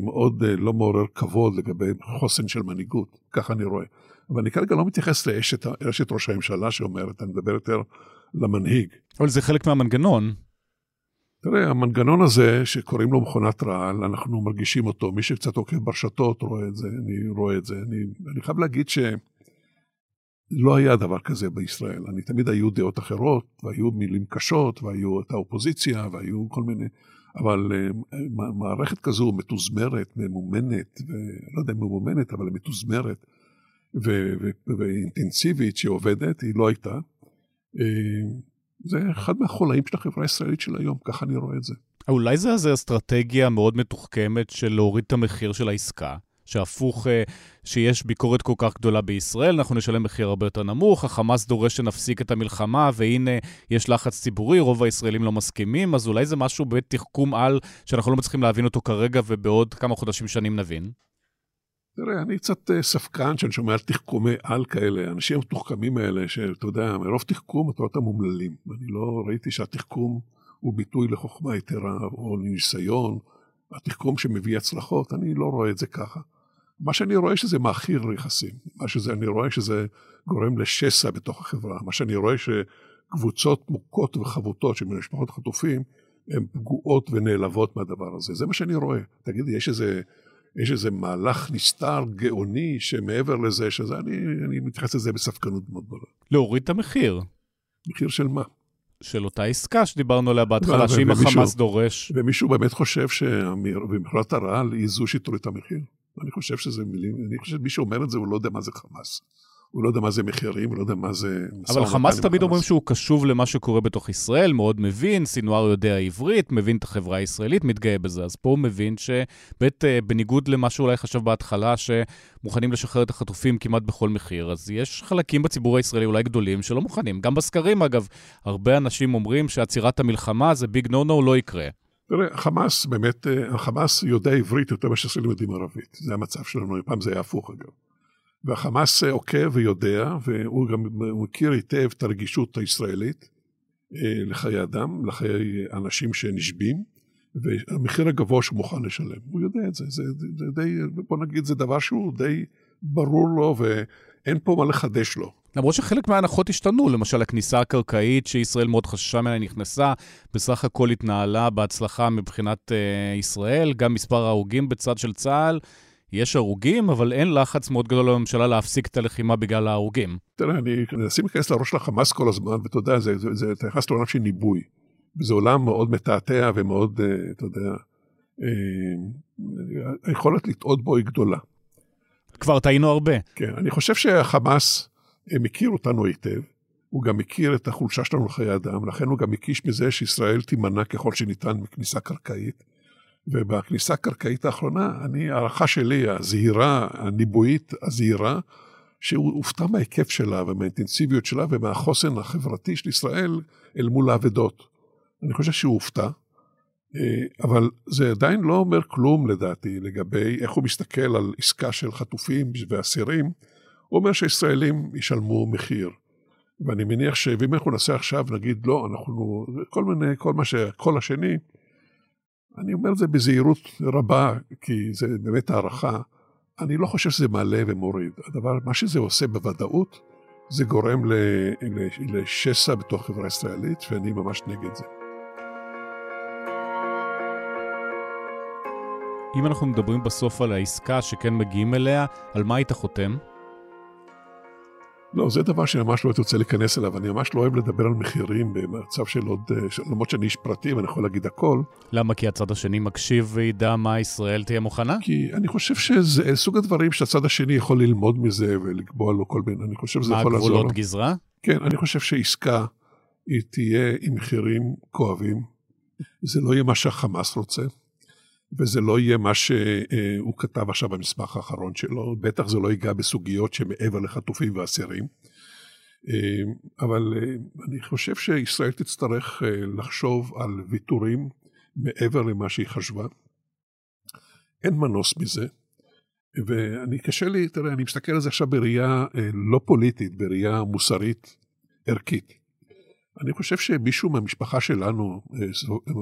מאוד אה, לא מעורר כבוד לגבי חוסן של מנהיגות, ככה אני רואה. אבל אני כרגע לא מתייחס לאשת ראש הממשלה שאומרת, אני מדבר יותר למנהיג. אבל זה חלק מהמנגנון. תראה, המנגנון הזה שקוראים לו מכונת רעל, אנחנו מרגישים אותו, מי שקצת עוקב ברשתות רואה את זה, אני רואה את זה. אני, אני חייב להגיד שלא היה דבר כזה בישראל. אני תמיד היו דעות אחרות, והיו מילים קשות, והיו את האופוזיציה, והיו כל מיני... אבל uh, מערכת כזו מתוזמרת, ממומנת, ולא יודע אם ממומנת, אבל מתוזמרת ואינטנסיבית שעובדת, היא לא הייתה. Uh, זה אחד מהחולאים של החברה הישראלית של היום, ככה אני רואה את זה. אולי זה איזו אסטרטגיה מאוד מתוחכמת של להוריד את המחיר של העסקה, שהפוך, אה, שיש ביקורת כל כך גדולה בישראל, אנחנו נשלם מחיר הרבה יותר נמוך, החמאס דורש שנפסיק את המלחמה, והנה, יש לחץ ציבורי, רוב הישראלים לא מסכימים, אז אולי זה משהו בתחכום על, שאנחנו לא מצליחים להבין אותו כרגע, ובעוד כמה חודשים, שנים נבין. תראה, אני קצת אה, ספקן שאני שומע על תחכומי על כאלה, האנשים המתוחכמים האלה, שאתה יודע, מרוב תחכום אתה רואה אותם אומללים. אני לא ראיתי שהתחכום הוא ביטוי לחוכמה יתרה או לניסיון, התחכום שמביא הצלחות, אני לא רואה את זה ככה. מה שאני רואה שזה מאכיר יחסים, מה שאני רואה שזה גורם לשסע בתוך החברה, מה שאני רואה שקבוצות מוכות וחבוטות של משפחות חטופים, הן פגועות ונעלבות מהדבר הזה, זה מה שאני רואה. תגיד, יש איזה... יש איזה מהלך נסתר, גאוני, שמעבר לזה, שזה, אני, אני מתייחס לזה בספקנות מאוד גדולה. להוריד את המחיר. מחיר של מה? של אותה עסקה שדיברנו עליה בהתחלה, שאם החמאס דורש... ומישהו באמת חושב שמכירת הרעל היא זו שתוריד את המחיר? אני חושב שזה מילים, אני חושב שמי שאומר את זה, הוא לא יודע מה זה חמאס. הוא לא יודע מה זה מחירים, הוא לא יודע מה זה... אבל חמאס תמיד אומרים שהוא קשוב למה שקורה בתוך ישראל, מאוד מבין, סינואר יודע עברית, מבין את החברה הישראלית, מתגאה בזה. אז פה הוא מבין שבית, אה, בניגוד למה שאולי חשב בהתחלה, שמוכנים לשחרר את החטופים כמעט בכל מחיר, אז יש חלקים בציבור הישראלי אולי גדולים שלא מוכנים. גם בסקרים, אגב, הרבה אנשים אומרים שעצירת המלחמה זה ביג נו נו, לא יקרה. תראה, חמאס באמת, אה, החמאס יודע עברית יותר מאשר שישראלים יודעים ערבית. זה המצב שלנו, פעם זה היה הפוך אגב. והחמאס עוקב ויודע, והוא גם מכיר היטב את הרגישות הישראלית אה, לחיי אדם, לחיי אנשים שנשבים, והמחיר הגבוה שהוא מוכן לשלם. הוא יודע את זה, זה, זה, זה די, בוא נגיד, זה דבר שהוא די ברור לו ואין פה מה לחדש לו. למרות שחלק מההנחות השתנו, למשל הכניסה הקרקעית שישראל מאוד חששה ממנה נכנסה, בסך הכל התנהלה בהצלחה מבחינת uh, ישראל, גם מספר ההרוגים בצד של צה"ל. יש הרוגים, אבל אין לחץ מאוד גדול לממשלה להפסיק את הלחימה בגלל ההרוגים. תראה, אני מנסים להיכנס לראש של החמאס כל הזמן, ואתה יודע, זה, זה, זה, אתה נכנס לעולם של ניבוי. וזה עולם מאוד מתעתע ומאוד, אה, אתה יודע, אה, היכולת לטעות בו היא גדולה. כבר טעינו הרבה. כן, אני חושב שהחמאס מכיר אותנו היטב, הוא גם מכיר את החולשה שלנו לחיי אדם, לכן הוא גם הקיש מזה שישראל תימנע ככל שניתן מכניסה קרקעית. ובכניסה הקרקעית האחרונה, אני, הערכה שלי, הזהירה, הניבואית הזהירה, שהוא הופתע מההיקף שלה ומהאינטנסיביות שלה ומהחוסן החברתי של ישראל אל מול האבדות. אני חושב שהוא הופתע, אבל זה עדיין לא אומר כלום לדעתי לגבי איך הוא מסתכל על עסקה של חטופים ואסירים. הוא אומר שישראלים ישלמו מחיר. ואני מניח שאם אנחנו נעשה עכשיו, נגיד לא, אנחנו, כל מיני, כל מה שהקול השני, אני אומר את זה בזהירות רבה, כי זה באמת הערכה. אני לא חושב שזה מעלה ומוריד. הדבר, מה שזה עושה בוודאות, זה גורם לשסע בתוך חברה ישראלית, ואני ממש נגד זה. אם אנחנו מדברים בסוף על העסקה שכן מגיעים אליה, על מה היית חותם? לא, זה דבר שאני ממש לא הייתי רוצה להיכנס אליו, אני ממש לא אוהב לדבר על מחירים במצב של עוד, אה, למרות שאני איש פרטי ואני יכול להגיד הכל. למה? כי הצד השני מקשיב וידע מה ישראל תהיה מוכנה? כי אני חושב שזה סוג הדברים שהצד השני יכול ללמוד מזה ולקבוע לו כל מיני, אני חושב שזה יכול לעזור. מה הגבולות גזרה? כן, אני חושב שעסקה היא תהיה עם מחירים כואבים. זה לא יהיה מה שהחמאס רוצה. וזה לא יהיה מה שהוא כתב עכשיו במסמך האחרון שלו, בטח זה לא ייגע בסוגיות שמעבר לחטופים ואסירים. אבל אני חושב שישראל תצטרך לחשוב על ויתורים מעבר למה שהיא חשבה. אין מנוס מזה. ואני, קשה לי, תראה, אני מסתכל על זה עכשיו בראייה אה, לא פוליטית, בראייה מוסרית, ערכית. אני חושב שמישהו מהמשפחה שלנו, אה,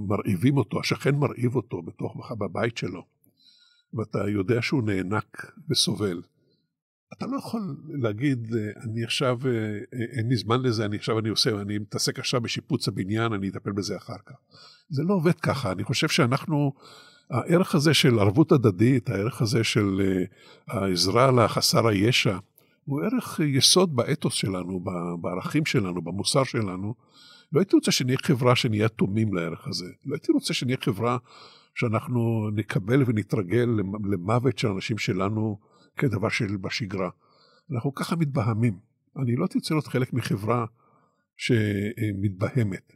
מרעיבים אותו, השכן מרעיב אותו בתוך, בבית שלו, ואתה יודע שהוא נאנק וסובל. אתה לא יכול להגיד, אה, אני עכשיו, אין לי זמן לזה, אני עכשיו אני עושה, אני מתעסק עכשיו בשיפוץ הבניין, אני אטפל בזה אחר כך. זה לא עובד ככה, אני חושב שאנחנו, הערך הזה של ערבות הדדית, הערך הזה של העזרה לחסר הישע, הוא ערך יסוד באתוס שלנו, בערכים שלנו, במוסר שלנו. לא הייתי רוצה שנהיה חברה שנהיה אטומים לערך הזה. לא הייתי רוצה שנהיה חברה שאנחנו נקבל ונתרגל למוות של אנשים שלנו כדבר של בשגרה. אנחנו ככה מתבהמים. אני לא רוצה להיות חלק מחברה שמתבהמת,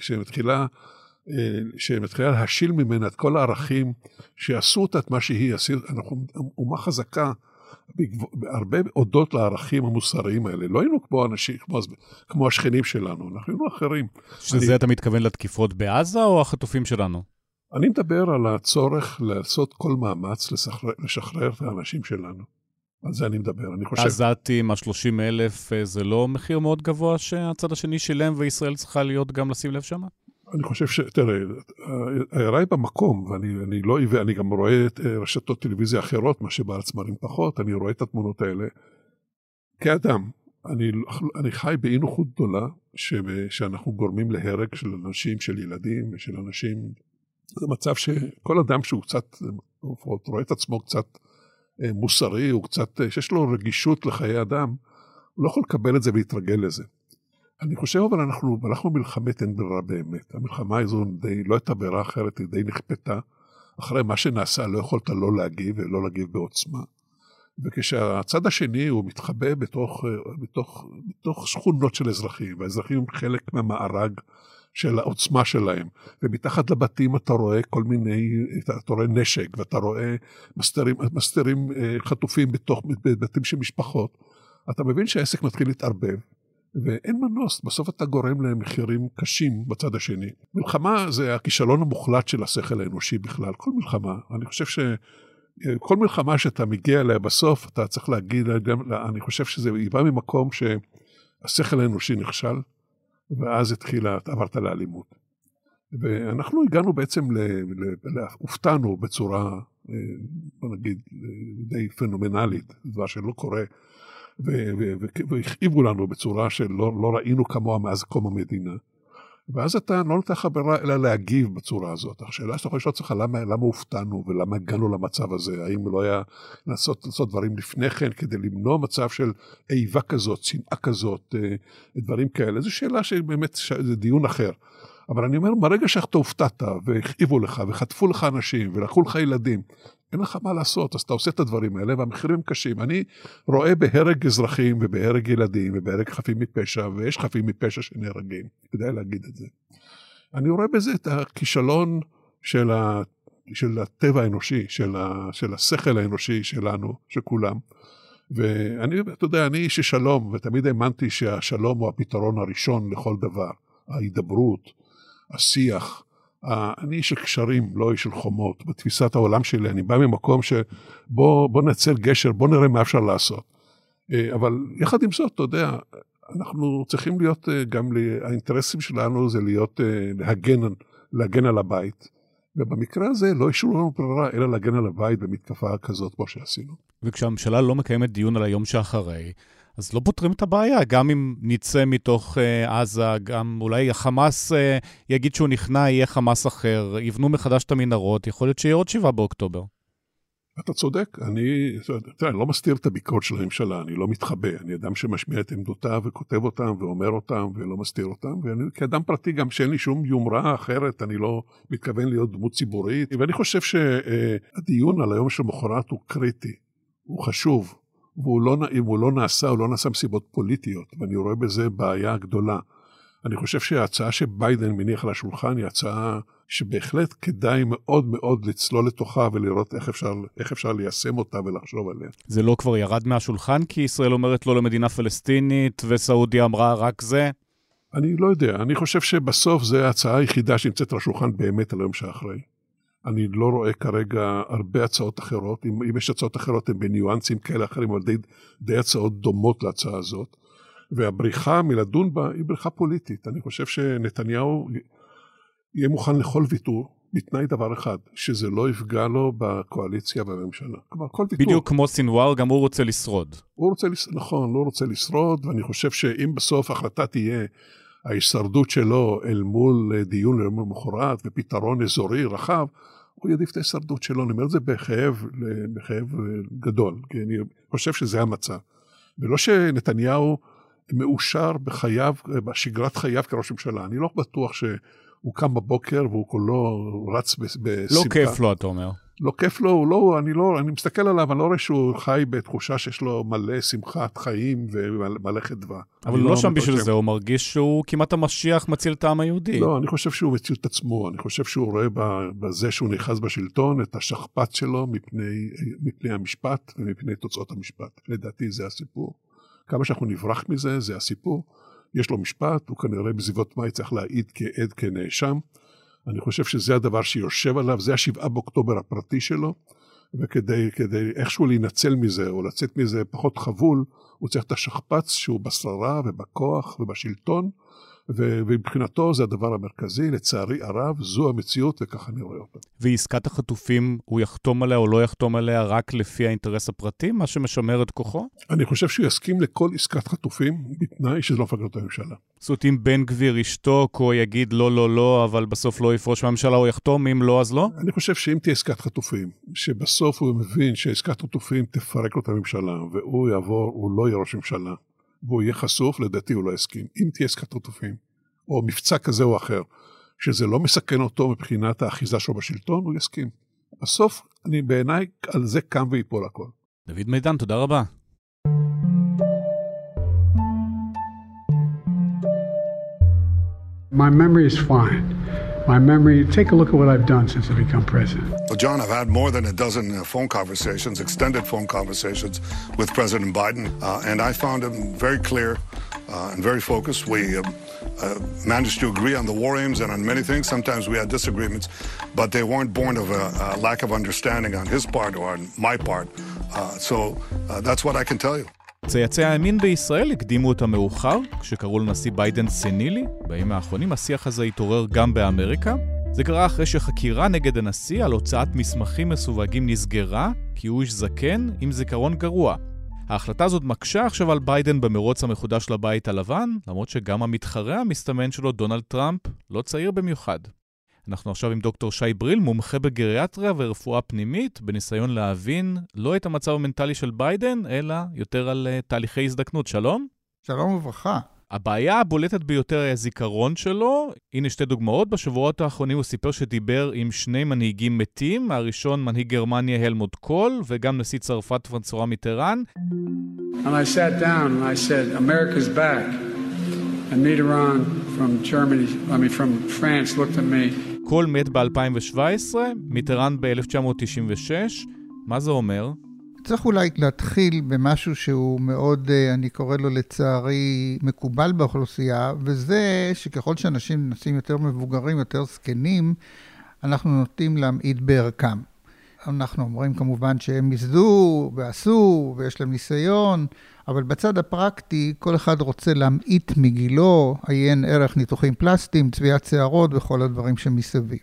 שמתחילה אה, שמתחילה להשיל ממנה את כל הערכים שעשו אותה את מה שהיא, אנחנו אומה חזקה הרבה הודות לערכים המוסריים האלה. לא היינו כמו אנשים, כמו, כמו השכנים שלנו, אנחנו היינו אחרים. שזה אני, אתה מתכוון לתקיפות בעזה או החטופים שלנו? אני מדבר על הצורך לעשות כל מאמץ לשחרר, לשחרר את האנשים שלנו. על זה אני מדבר, אני חושב... עזתים, ה-30 אלף, אה, זה לא מחיר מאוד גבוה שהצד השני שילם וישראל צריכה להיות גם לשים לב שמה? אני חושב ש... תראה, ההערה היא במקום, ואני לא... ואני גם רואה את אה, רשתות טלוויזיה אחרות, מה שבארץ מראים פחות, אני רואה את התמונות האלה. כאדם, אני, אני חי באי נוחות גדולה, ש, שאנחנו גורמים להרג של אנשים, של ילדים ושל אנשים. זה מצב שכל אדם שהוא קצת, רואה את עצמו קצת אה, מוסרי, הוא קצת, אה, שיש לו רגישות לחיי אדם, הוא לא יכול לקבל את זה ולהתרגל לזה. אני חושב אבל אנחנו, אנחנו מלחמת אין ברירה באמת. המלחמה הזו די, לא הייתה ברירה אחרת, היא די נכפתה. אחרי מה שנעשה לא יכולת לא להגיב ולא להגיב בעוצמה. וכשהצד השני הוא מתחבא בתוך, בתוך, בתוך שכונות של אזרחים, והאזרחים הם חלק מהמארג של העוצמה שלהם, ומתחת לבתים אתה רואה כל מיני, אתה, רואה נשק, ואתה רואה מסתרים, מסתרים אה, חטופים בתוך בתים של משפחות, אתה מבין שהעסק מתחיל להתערבב, ואין מנוס, בסוף אתה גורם למחירים קשים בצד השני. מלחמה זה הכישלון המוחלט של השכל האנושי בכלל, כל מלחמה. אני חושב שכל מלחמה שאתה מגיע אליה בסוף, אתה צריך להגיד, אני חושב שזה בא ממקום שהשכל האנושי נכשל, ואז התחילה, עברת לאלימות. ואנחנו הגענו בעצם, הופתענו בצורה, אה, בוא נגיד, די פנומנלית, דבר שלא קורה והכאיבו לנו בצורה שלא לא ראינו כמוה מאז קום המדינה. ואז אתה לא נותן לך ברירה אלא להגיב בצורה הזאת. השאלה שאתה יכול לשאול אותך למה, למה הופתענו ולמה הגענו למצב הזה, האם לא היה לעשות, לעשות דברים לפני כן כדי למנוע מצב של איבה כזאת, שנאה כזאת, אה, דברים כאלה, זו שאלה שבאמת, זה דיון אחר. אבל אני אומר, ברגע שאתה הופתעת והכאיבו לך וחטפו לך אנשים ולקחו לך ילדים אין לך מה לעשות, אז אתה עושה את הדברים האלה והמחירים קשים. אני רואה בהרג אזרחים ובהרג ילדים ובהרג חפים מפשע, ויש חפים מפשע שנהרגים, כדאי להגיד את זה. אני רואה בזה את הכישלון של, ה, של הטבע האנושי, של, ה, של השכל האנושי שלנו, של כולם. ואני, אתה יודע, אני איש של שלום, ותמיד האמנתי שהשלום הוא הפתרון הראשון לכל דבר. ההידברות, השיח, אני איש של קשרים, לא איש של חומות. בתפיסת העולם שלי, אני בא ממקום שבוא נצל גשר, בוא נראה מה אפשר לעשות. אה, אבל יחד עם זאת, אתה יודע, אנחנו צריכים להיות אה, גם, האינטרסים שלנו זה להיות, אה, להגן, להגן על הבית. ובמקרה הזה לא השאירו לנו ברירה אלא להגן על הבית במתקפה כזאת כמו שעשינו. וכשהממשלה לא מקיימת דיון על היום שאחרי, אז לא פותרים את הבעיה, גם אם נצא מתוך uh, עזה, גם אולי החמאס uh, יגיד שהוא נכנע, יהיה חמאס אחר, יבנו מחדש את המנהרות, יכול להיות שיהיה עוד שבעה באוקטובר. אתה צודק, אני, תראה, אני לא מסתיר את הביקורת של הממשלה, אני לא מתחבא, אני אדם שמשמיע את עמדותיו וכותב אותם ואומר אותם ולא מסתיר אותם, ואני כאדם פרטי גם שאין לי שום יומרה אחרת, אני לא מתכוון להיות דמות ציבורית, ואני חושב שהדיון על היום שלמחרת הוא קריטי, הוא חשוב, ואם לא, הוא לא נעשה, הוא לא נעשה מסיבות פוליטיות, ואני רואה בזה בעיה גדולה. אני חושב שההצעה שביידן מניח על השולחן היא הצעה שבהחלט כדאי מאוד מאוד לצלול לתוכה ולראות איך אפשר, איך אפשר ליישם אותה ולחשוב עליה. זה לא כבר ירד מהשולחן כי ישראל אומרת לא למדינה פלסטינית וסעודיה אמרה רק זה? אני לא יודע, אני חושב שבסוף זו ההצעה היחידה שנמצאת על השולחן באמת על היום שאחרי. אני לא רואה כרגע הרבה הצעות אחרות, אם, אם יש הצעות אחרות הן בניואנסים כאלה אחרים, אבל די, די הצעות דומות להצעה הזאת. והבריחה מלדון בה היא בריחה פוליטית. אני חושב שנתניהו יהיה מוכן לכל ויתור, בתנאי דבר אחד, שזה לא יפגע לו בקואליציה ובממשלה. כלומר, כל ויתור. בדיוק כמו סינואר, גם הוא רוצה לשרוד. הוא רוצה, נכון, לא רוצה לשרוד, ואני חושב שאם בסוף ההחלטה תהיה ההישרדות שלו אל מול דיון למחרת ופתרון אזורי רחב, הוא יעדיף את ההישרדות שלו, אני אומר את זה בכאב, בכאב גדול, כי אני חושב שזה המצב. ולא שנתניהו מאושר בחייו, בשגרת חייו כראש ממשלה. אני לא בטוח שהוא קם בבוקר והוא כולו רץ בשמחה. לא כיף לו, אתה אומר. לא כיף לו, הוא לא, אני לא, אני מסתכל עליו, אני לא רואה שהוא חי בתחושה שיש לו מלא שמחת חיים ומלא חדווה. אבל לא, לא שם בשביל זה, הוא מרגיש שהוא כמעט המשיח מציל את העם היהודי. לא, אני חושב שהוא מציל את עצמו, אני חושב שהוא רואה בזה שהוא נכנס בשלטון את השכפ"ץ שלו מפני, מפני המשפט ומפני תוצאות המשפט. לדעתי זה הסיפור. כמה שאנחנו נברח מזה, זה הסיפור. יש לו משפט, הוא כנראה בסביבות מאי צריך להעיד כעד, כנאשם. אני חושב שזה הדבר שיושב עליו, זה השבעה באוקטובר הפרטי שלו, וכדי כדי איכשהו להינצל מזה או לצאת מזה פחות חבול, הוא צריך את השכפ"ץ שהוא בשררה ובכוח ובשלטון, ומבחינתו זה הדבר המרכזי, לצערי הרב, זו המציאות וככה אני רואה אותה. ועסקת החטופים, הוא יחתום עליה או לא יחתום עליה רק לפי האינטרס הפרטי, מה שמשמר את כוחו? אני חושב שהוא יסכים לכל עסקת חטופים, בתנאי שזה לא מפגר את הממשלה. זאת אומרת, אם בן גביר ישתוק או יגיד לא, לא, לא, אבל בסוף לא יפרוש מהממשלה, הוא יחתום, אם לא, אז לא? אני חושב שאם תהיה עסקת חטופים, שבסוף הוא מבין שעסקת חטופים תפרק לו את הממשלה, והוא יעבור, הוא לא יהיה ראש ממשלה, והוא יהיה חשוף, לדעתי הוא לא יסכים. אם תהיה עסקת חטופים, או מבצע כזה או אחר, שזה לא מסכן אותו מבחינת האחיזה שלו בשלטון, הוא יסכים. בסוף, אני בעיניי, על זה קם ויפול הכל. דוד מידן, תודה רבה. My memory is fine. My memory. Take a look at what I've done since I've become president. Well, John, I've had more than a dozen uh, phone conversations, extended phone conversations with President Biden, uh, and I found him very clear uh, and very focused. We um, uh, managed to agree on the war aims and on many things. Sometimes we had disagreements, but they weren't born of a, a lack of understanding on his part or on my part. Uh, so uh, that's what I can tell you. צייצי הימין בישראל הקדימו את המאוחר, כשקראו לנשיא ביידן סנילי. בימים האחרונים השיח הזה התעורר גם באמריקה. זה קרה אחרי שחקירה נגד הנשיא על הוצאת מסמכים מסווגים נסגרה, כי הוא איש זקן עם זיכרון גרוע. ההחלטה הזאת מקשה עכשיו על ביידן במרוץ המחודש לבית הלבן, למרות שגם המתחרה המסתמן שלו, דונלד טראמפ, לא צעיר במיוחד. אנחנו עכשיו עם דוקטור שי בריל, מומחה בגריאטריה ורפואה פנימית, בניסיון להבין לא את המצב המנטלי של ביידן, אלא יותר על אה, תהליכי הזדקנות. שלום? שלום וברכה. הבעיה הבולטת ביותר היא הזיכרון שלו. הנה שתי דוגמאות. בשבועות האחרונים הוא סיפר שדיבר עם שני מנהיגים מתים, הראשון מנהיג גרמניה הלמוט קוהל, וגם נשיא צרפת פרנסואה מיטרן. And I sat down and I said, America's back. And Mitterrand from Germany, I mean from France looked at me. קול מת ב-2017, מיטרן ב-1996. מה זה אומר? צריך אולי להתחיל במשהו שהוא מאוד, אה, אני קורא לו לצערי, מקובל באוכלוסייה, וזה שככל שאנשים נעשים יותר מבוגרים, יותר זקנים, אנחנו נוטים להמעיט בערכם. אנחנו אומרים כמובן שהם ייסדו ועשו ויש להם ניסיון, אבל בצד הפרקטי, כל אחד רוצה להמעיט מגילו, עיין ערך ניתוחים פלסטיים, צביעת שערות וכל הדברים שמסביב.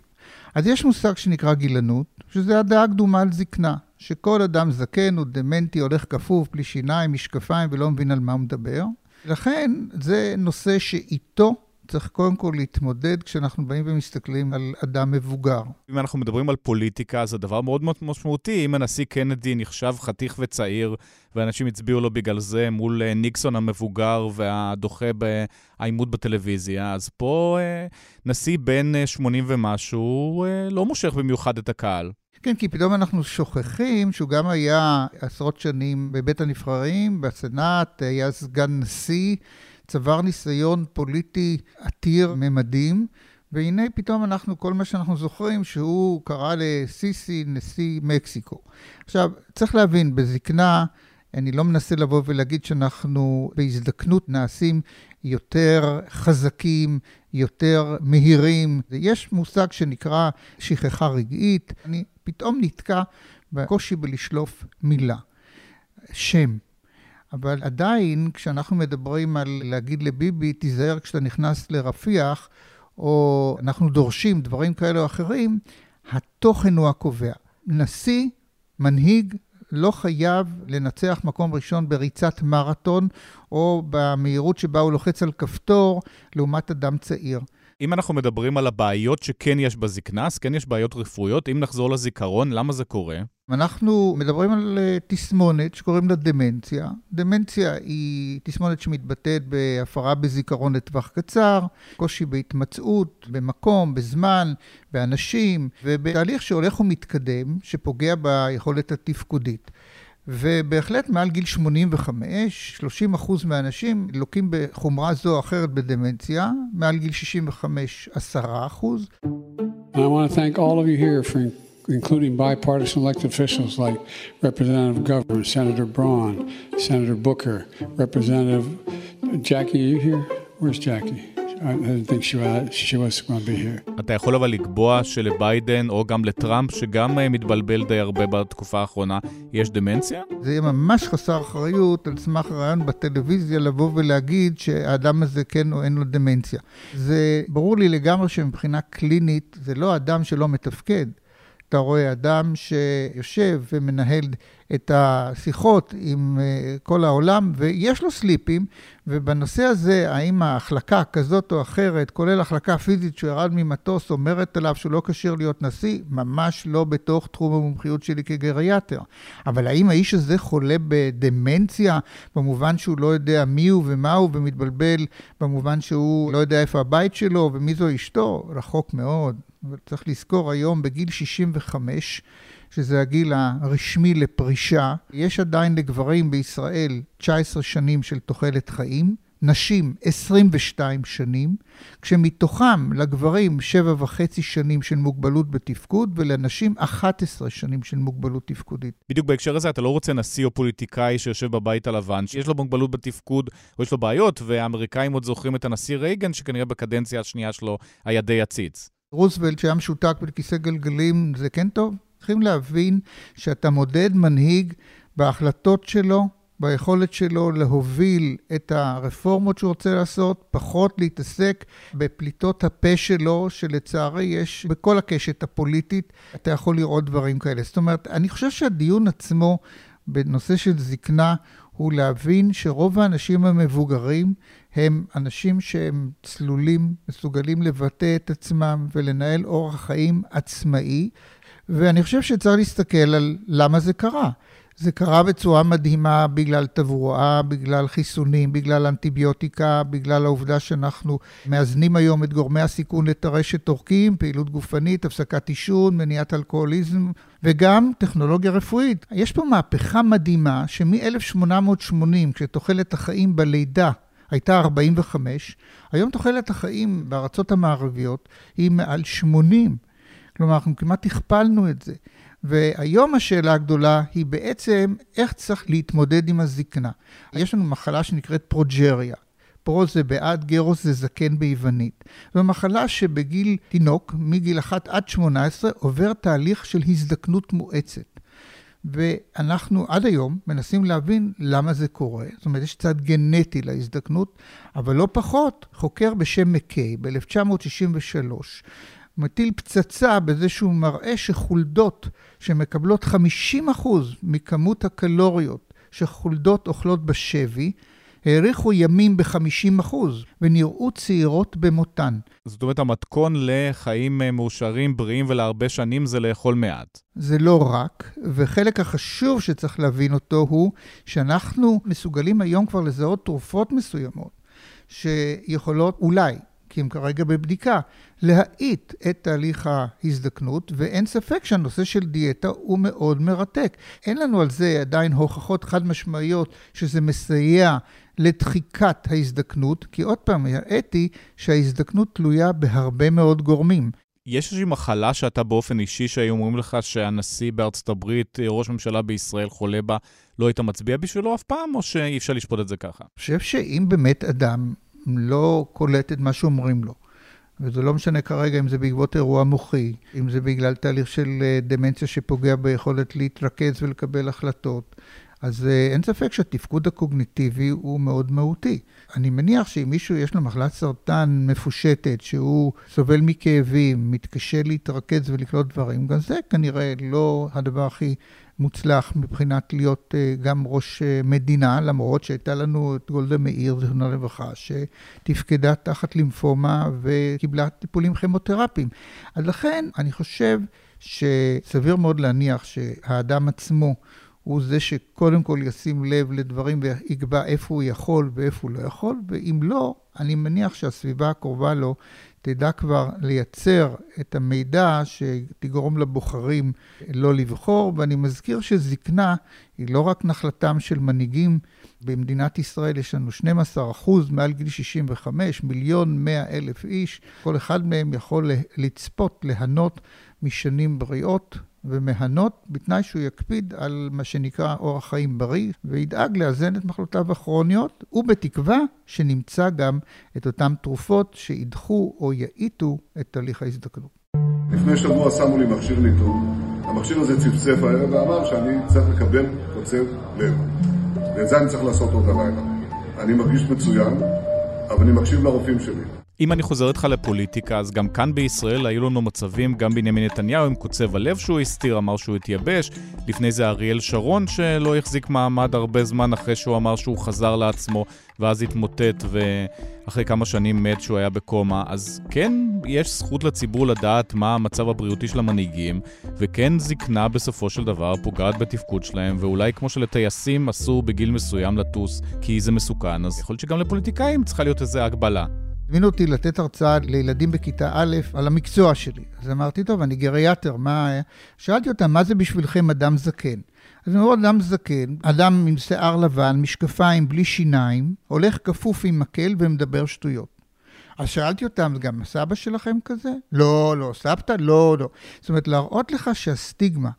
אז יש מושג שנקרא גילנות, שזה הדעה קדומה על זקנה, שכל אדם זקן הוא דמנטי, הולך כפוף, בלי שיניים, משקפיים ולא מבין על מה הוא מדבר. לכן זה נושא שאיתו צריך קודם כל להתמודד כשאנחנו באים ומסתכלים על אדם מבוגר. אם אנחנו מדברים על פוליטיקה, זה דבר מאוד מאוד משמעותי. אם הנשיא קנדי נחשב חתיך וצעיר, ואנשים הצביעו לו בגלל זה מול אה, ניקסון המבוגר והדוחה בעימות בטלוויזיה, אז פה אה, נשיא בן 80 אה, ומשהו לא מושך במיוחד את הקהל. כן, כי פתאום אנחנו שוכחים שהוא גם היה עשרות שנים בבית הנבחרים, בסנאט, היה סגן נשיא. צבר ניסיון פוליטי עתיר ממדים, והנה פתאום אנחנו, כל מה שאנחנו זוכרים, שהוא קרא לסיסי נשיא מקסיקו. עכשיו, צריך להבין, בזקנה אני לא מנסה לבוא ולהגיד שאנחנו בהזדקנות נעשים יותר חזקים, יותר מהירים. יש מושג שנקרא שכחה רגעית. אני פתאום נתקע בקושי בלשלוף מילה, שם. אבל עדיין, כשאנחנו מדברים על להגיד לביבי, תיזהר כשאתה נכנס לרפיח, או אנחנו דורשים דברים כאלה או אחרים, התוכן הוא הקובע. נשיא, מנהיג, לא חייב לנצח מקום ראשון בריצת מרתון, או במהירות שבה הוא לוחץ על כפתור, לעומת אדם צעיר. אם אנחנו מדברים על הבעיות שכן יש בזקנה, אז כן יש בעיות רפואיות. אם נחזור לזיכרון, למה זה קורה? אנחנו מדברים על אה, תסמונת שקוראים לה דמנציה. דמנציה היא תסמונת שמתבטאת בהפרה בזיכרון לטווח קצר, קושי בהתמצאות, במקום, בזמן, באנשים, ובתהליך שהולך ומתקדם, שפוגע ביכולת התפקודית. ובהחלט מעל גיל 85, 30 אחוז מהאנשים לוקים בחומרה זו או אחרת בדמנציה, מעל גיל 65, 10 אחוז. I want to thank all of you here for including bipartisan elected officials like Representative Governor, Senator Braun, Senator Booker, Representative Jackie, are you here? Where's Jackie? I didn't think she was, she was going to be here. אתה יכול אבל לקבוע שלביידן או גם לטראמפ, שגם אה, מתבלבל די הרבה בתקופה האחרונה, יש דמנציה? זה יהיה ממש חסר אחריות על סמך רעיון בטלוויזיה לבוא ולהגיד שהאדם הזה כן או אין לו דמנציה. זה ברור לי לגמרי שמבחינה קלינית זה לא אדם שלא מתפקד. אתה רואה אדם שיושב ומנהל את השיחות עם אה, כל העולם, ויש לו סליפים, ובנושא הזה, האם ההחלקה כזאת או אחרת, כולל החלקה פיזית שהוא ירד ממטוס, אומרת עליו שהוא לא כשיר להיות נשיא? ממש לא בתוך תחום המומחיות שלי כגריאטר. אבל האם האיש הזה חולה בדמנציה, במובן שהוא לא יודע מי הוא ומה הוא, ומתבלבל במובן שהוא לא יודע איפה הבית שלו ומי זו אשתו? רחוק מאוד. אבל צריך לזכור היום, בגיל 65, שזה הגיל הרשמי לפרישה, יש עדיין לגברים בישראל 19 שנים של תוחלת חיים, נשים 22 שנים, כשמתוכם לגברים 7.5 שנים של מוגבלות בתפקוד ולנשים 11 שנים של מוגבלות תפקודית. בדיוק בהקשר הזה אתה לא רוצה נשיא או פוליטיקאי שיושב בבית הלבן, שיש לו מוגבלות בתפקוד או יש לו בעיות, והאמריקאים עוד זוכרים את הנשיא רייגן, שכנראה בקדנציה השנייה שלו היה די עציץ. רוזוולט שהיה משותק בכיסא גלגלים, זה כן טוב? צריכים להבין שאתה מודד מנהיג בהחלטות שלו, ביכולת שלו להוביל את הרפורמות שהוא רוצה לעשות, פחות להתעסק בפליטות הפה שלו, שלצערי יש בכל הקשת הפוליטית, אתה יכול לראות דברים כאלה. זאת אומרת, אני חושב שהדיון עצמו בנושא של זקנה הוא להבין שרוב האנשים המבוגרים הם אנשים שהם צלולים, מסוגלים לבטא את עצמם ולנהל אורח חיים עצמאי, ואני חושב שצריך להסתכל על למה זה קרה. זה קרה בצורה מדהימה בגלל תברואה, בגלל חיסונים, בגלל אנטיביוטיקה, בגלל העובדה שאנחנו מאזנים היום את גורמי הסיכון לטרשת עורקים, פעילות גופנית, הפסקת עישון, מניעת אלכוהוליזם, וגם טכנולוגיה רפואית. יש פה מהפכה מדהימה שמ-1880, כשתוחלת החיים בלידה הייתה 45, היום תוחלת החיים בארצות המערביות היא מעל 80. כלומר, אנחנו כמעט הכפלנו את זה. והיום השאלה הגדולה היא בעצם איך צריך להתמודד עם הזקנה. יש לנו מחלה שנקראת פרוג'ריה. פרו זה בעד, גרוס זה זקן ביוונית. זו מחלה שבגיל תינוק, מגיל 1 עד 18, עובר תהליך של הזדקנות מואצת. ואנחנו עד היום מנסים להבין למה זה קורה. זאת אומרת, יש צד גנטי להזדקנות, אבל לא פחות, חוקר בשם מקיי ב-1963 מטיל פצצה בזה שהוא מראה שחולדות שמקבלות 50% מכמות הקלוריות שחולדות אוכלות בשבי, האריכו ימים ב-50% ונראו צעירות במותן. זאת אומרת, המתכון לחיים מאושרים, בריאים ולהרבה שנים זה לאכול מעט. זה לא רק, וחלק החשוב שצריך להבין אותו הוא שאנחנו מסוגלים היום כבר לזהות תרופות מסוימות שיכולות אולי כי הם כרגע בבדיקה, להאיט את תהליך ההזדקנות, ואין ספק שהנושא של דיאטה הוא מאוד מרתק. אין לנו על זה עדיין הוכחות חד משמעיות שזה מסייע לדחיקת ההזדקנות, כי עוד פעם, הראיתי שההזדקנות תלויה בהרבה מאוד גורמים. יש איזושהי מחלה שאתה באופן אישי, שהיו אומרים לך שהנשיא בארצות הברית, ראש ממשלה בישראל חולה בה, לא היית מצביע בשבילו אף פעם, או שאי אפשר לשפוט את זה ככה? אני חושב שאם באמת אדם לא קולט את מה שאומרים לו, וזה לא משנה כרגע אם זה בעקבות אירוע מוחי, אם זה בגלל תהליך של אה, דמנציה שפוגע ביכולת להתרכז ולקבל החלטות, אז uh, אין ספק שהתפקוד הקוגניטיבי הוא מאוד מהותי. אני מניח שאם מישהו יש לו מחלת סרטן מפושטת, שהוא סובל מכאבים, מתקשה להתרכז ולקלוט דברים, גם זה כנראה לא הדבר הכי מוצלח מבחינת להיות uh, גם ראש uh, מדינה, למרות שהייתה לנו את גולדה מאיר, זיכרונה לברכה, שתפקדה תחת לימפומה וקיבלה טיפולים כימותרפיים. אז לכן אני חושב שסביר מאוד להניח שהאדם עצמו הוא זה שקודם כל ישים לב לדברים ויקבע איפה הוא יכול ואיפה הוא לא יכול, ואם לא, אני מניח שהסביבה הקרובה לו תדע כבר לייצר את המידע שתגרום לבוחרים לא לבחור, ואני מזכיר שזקנה היא לא רק נחלתם של מנהיגים. במדינת ישראל יש לנו 12 אחוז מעל גיל 65, מיליון 100 אלף איש, כל אחד מהם יכול לצפות, ליהנות משנים בריאות. ומהנות, בתנאי שהוא יקפיד על מה שנקרא אורח חיים בריא, וידאג לאזן את מחלותיו הכרוניות, ובתקווה שנמצא גם את אותן תרופות שידחו או יאיטו את תהליך ההזדקנות. לפני שבוע שמו לי מכשיר ניתון, המכשיר הזה צפצף הערב ואמר שאני צריך לקבל קוצב לב, ואת זה אני צריך לעשות עוד הלילה. אני מרגיש מצוין, אבל אני מקשיב לרופאים שלי. אם אני חוזר איתך לפוליטיקה, אז גם כאן בישראל היו לנו מצבים, גם בנימין נתניהו עם קוצב הלב שהוא הסתיר, אמר שהוא התייבש. לפני זה אריאל שרון שלא החזיק מעמד הרבה זמן אחרי שהוא אמר שהוא חזר לעצמו, ואז התמוטט, ואחרי כמה שנים מת שהוא היה בקומה. אז כן, יש זכות לציבור לדעת מה המצב הבריאותי של המנהיגים, וכן זקנה בסופו של דבר פוגעת בתפקוד שלהם, ואולי כמו שלטייסים אסור בגיל מסוים לטוס כי זה מסוכן, אז יכול להיות שגם לפוליטיקאים צריכה להיות איזו הגבלה. הזמינו אותי לתת הרצאה לילדים בכיתה א' על המקצוע שלי. אז אמרתי, טוב, אני גריאטר, מה... שאלתי אותם, מה זה בשבילכם אדם זקן? אז הם אמרו, אדם זקן, אדם עם שיער לבן, משקפיים בלי שיניים, הולך כפוף עם מקל ומדבר שטויות. אז שאלתי אותם, גם סבא שלכם כזה? לא, לא. סבתא? לא, לא. זאת אומרת, להראות לך שהסטיגמה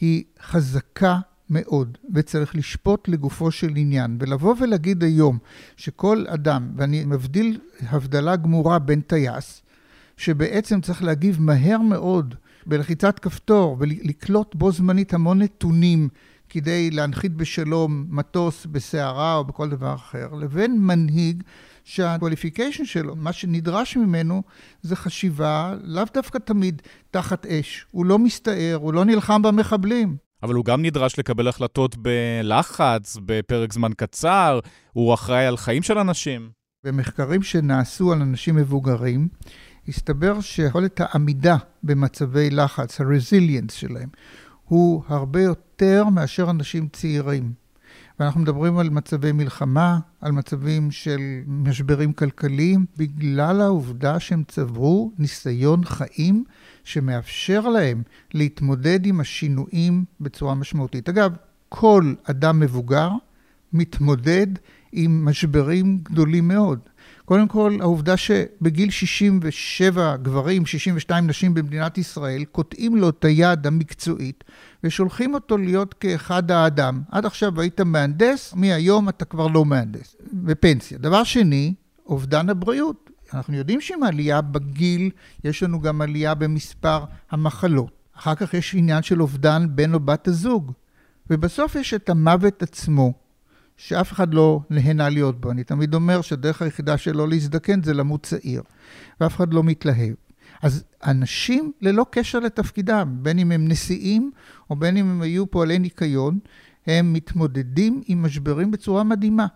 היא חזקה מאוד, וצריך לשפוט לגופו של עניין. ולבוא ולהגיד היום שכל אדם, ואני מבדיל הבדלה גמורה בין טייס, שבעצם צריך להגיב מהר מאוד בלחיצת כפתור ולקלוט בו זמנית המון נתונים כדי להנחית בשלום מטוס בסערה או בכל דבר אחר, לבין מנהיג שה qualification שלו, מה שנדרש ממנו זה חשיבה לאו דווקא תמיד תחת אש. הוא לא מסתער, הוא לא נלחם במחבלים. אבל הוא גם נדרש לקבל החלטות בלחץ, בפרק זמן קצר, הוא אחראי על חיים של אנשים. במחקרים שנעשו על אנשים מבוגרים, הסתבר שיכולת העמידה במצבי לחץ, ה-resilience שלהם, הוא הרבה יותר מאשר אנשים צעירים. ואנחנו מדברים על מצבי מלחמה, על מצבים של משברים כלכליים, בגלל העובדה שהם צברו ניסיון חיים שמאפשר להם להתמודד עם השינויים בצורה משמעותית. אגב, כל אדם מבוגר מתמודד עם משברים גדולים מאוד. קודם כל, העובדה שבגיל 67 גברים, 62 נשים במדינת ישראל, קוטעים לו את היד המקצועית ושולחים אותו להיות כאחד האדם. עד עכשיו היית מהנדס, מהיום אתה כבר לא מהנדס, בפנסיה. דבר שני, אובדן הבריאות. אנחנו יודעים שעם עלייה בגיל, יש לנו גם עלייה במספר המחלות. אחר כך יש עניין של אובדן בן או בת הזוג. ובסוף יש את המוות עצמו, שאף אחד לא נהנה להיות בו. אני תמיד אומר שהדרך היחידה שלו להזדקן זה למות צעיר, ואף אחד לא מתלהב. אז אנשים ללא קשר לתפקידם, בין אם הם נשיאים או בין אם הם היו פועלי ניקיון, הם מתמודדים עם משברים בצורה מדהימה.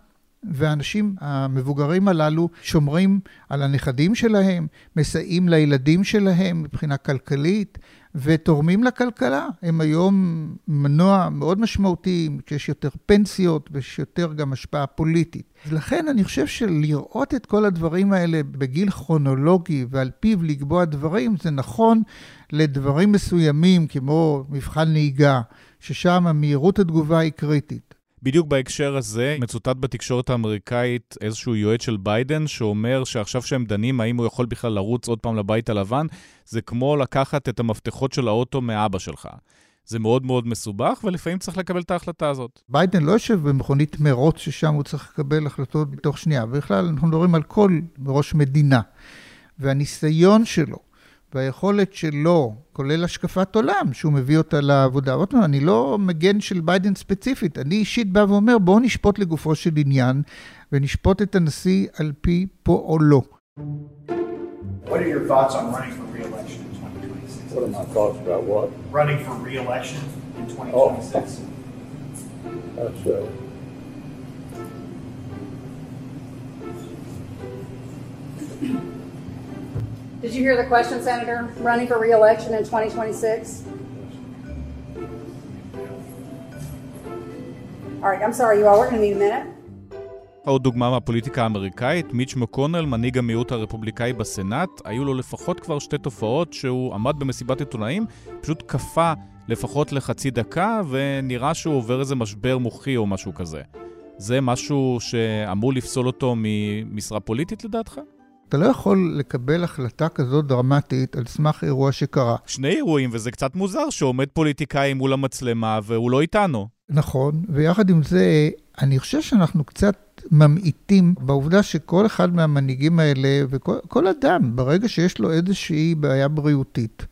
והאנשים המבוגרים הללו שומרים על הנכדים שלהם, מסייעים לילדים שלהם מבחינה כלכלית, ותורמים לכלכלה. הם היום מנוע מאוד משמעותי, כשיש יותר פנסיות ויש יותר גם השפעה פוליטית. לכן אני חושב שלראות את כל הדברים האלה בגיל כרונולוגי ועל פיו לקבוע דברים, זה נכון לדברים מסוימים, כמו מבחן נהיגה, ששם המהירות התגובה היא קריטית. בדיוק בהקשר הזה, מצוטט בתקשורת האמריקאית איזשהו יועץ של ביידן, שאומר שעכשיו שהם דנים האם הוא יכול בכלל לרוץ עוד פעם לבית הלבן, זה כמו לקחת את המפתחות של האוטו מאבא שלך. זה מאוד מאוד מסובך, ולפעמים צריך לקבל את ההחלטה הזאת. ביידן לא יושב במכונית מרוץ ששם הוא צריך לקבל החלטות בתוך שנייה. בכלל, אנחנו מדברים על כל ראש מדינה. והניסיון שלו והיכולת שלו, כולל השקפת עולם, שהוא מביא אותה לעבודה. עוד פעם, אני לא מגן של ביידן ספציפית, אני אישית בא ואומר, בואו נשפוט לגופו של עניין, ונשפוט את הנשיא על פי פועלו. What are your thoughts on running for re-election in 2026? What are my thoughts about what? Running for re-election in 2026. That's, uh, Did you hear the question, Senator? Running for re-election in 2026? All right, I'm sorry, you all. We're going to need a minute. עוד דוגמה מהפוליטיקה האמריקאית, מיץ' מקונל, מנהיג המיעוט הרפובליקאי בסנאט, היו לו לפחות כבר שתי תופעות שהוא עמד במסיבת עיתונאים, פשוט קפא לפחות לחצי דקה, ונראה שהוא עובר איזה משבר מוחי או משהו כזה. זה משהו שאמור לפסול אותו ממשרה פוליטית לדעתך? אתה לא יכול לקבל החלטה כזאת דרמטית על סמך אירוע שקרה. שני אירועים, וזה קצת מוזר שעומד פוליטיקאי מול המצלמה והוא לא איתנו. נכון, ויחד עם זה, אני חושב שאנחנו קצת ממעיטים בעובדה שכל אחד מהמנהיגים האלה, וכל אדם, ברגע שיש לו איזושהי בעיה בריאותית,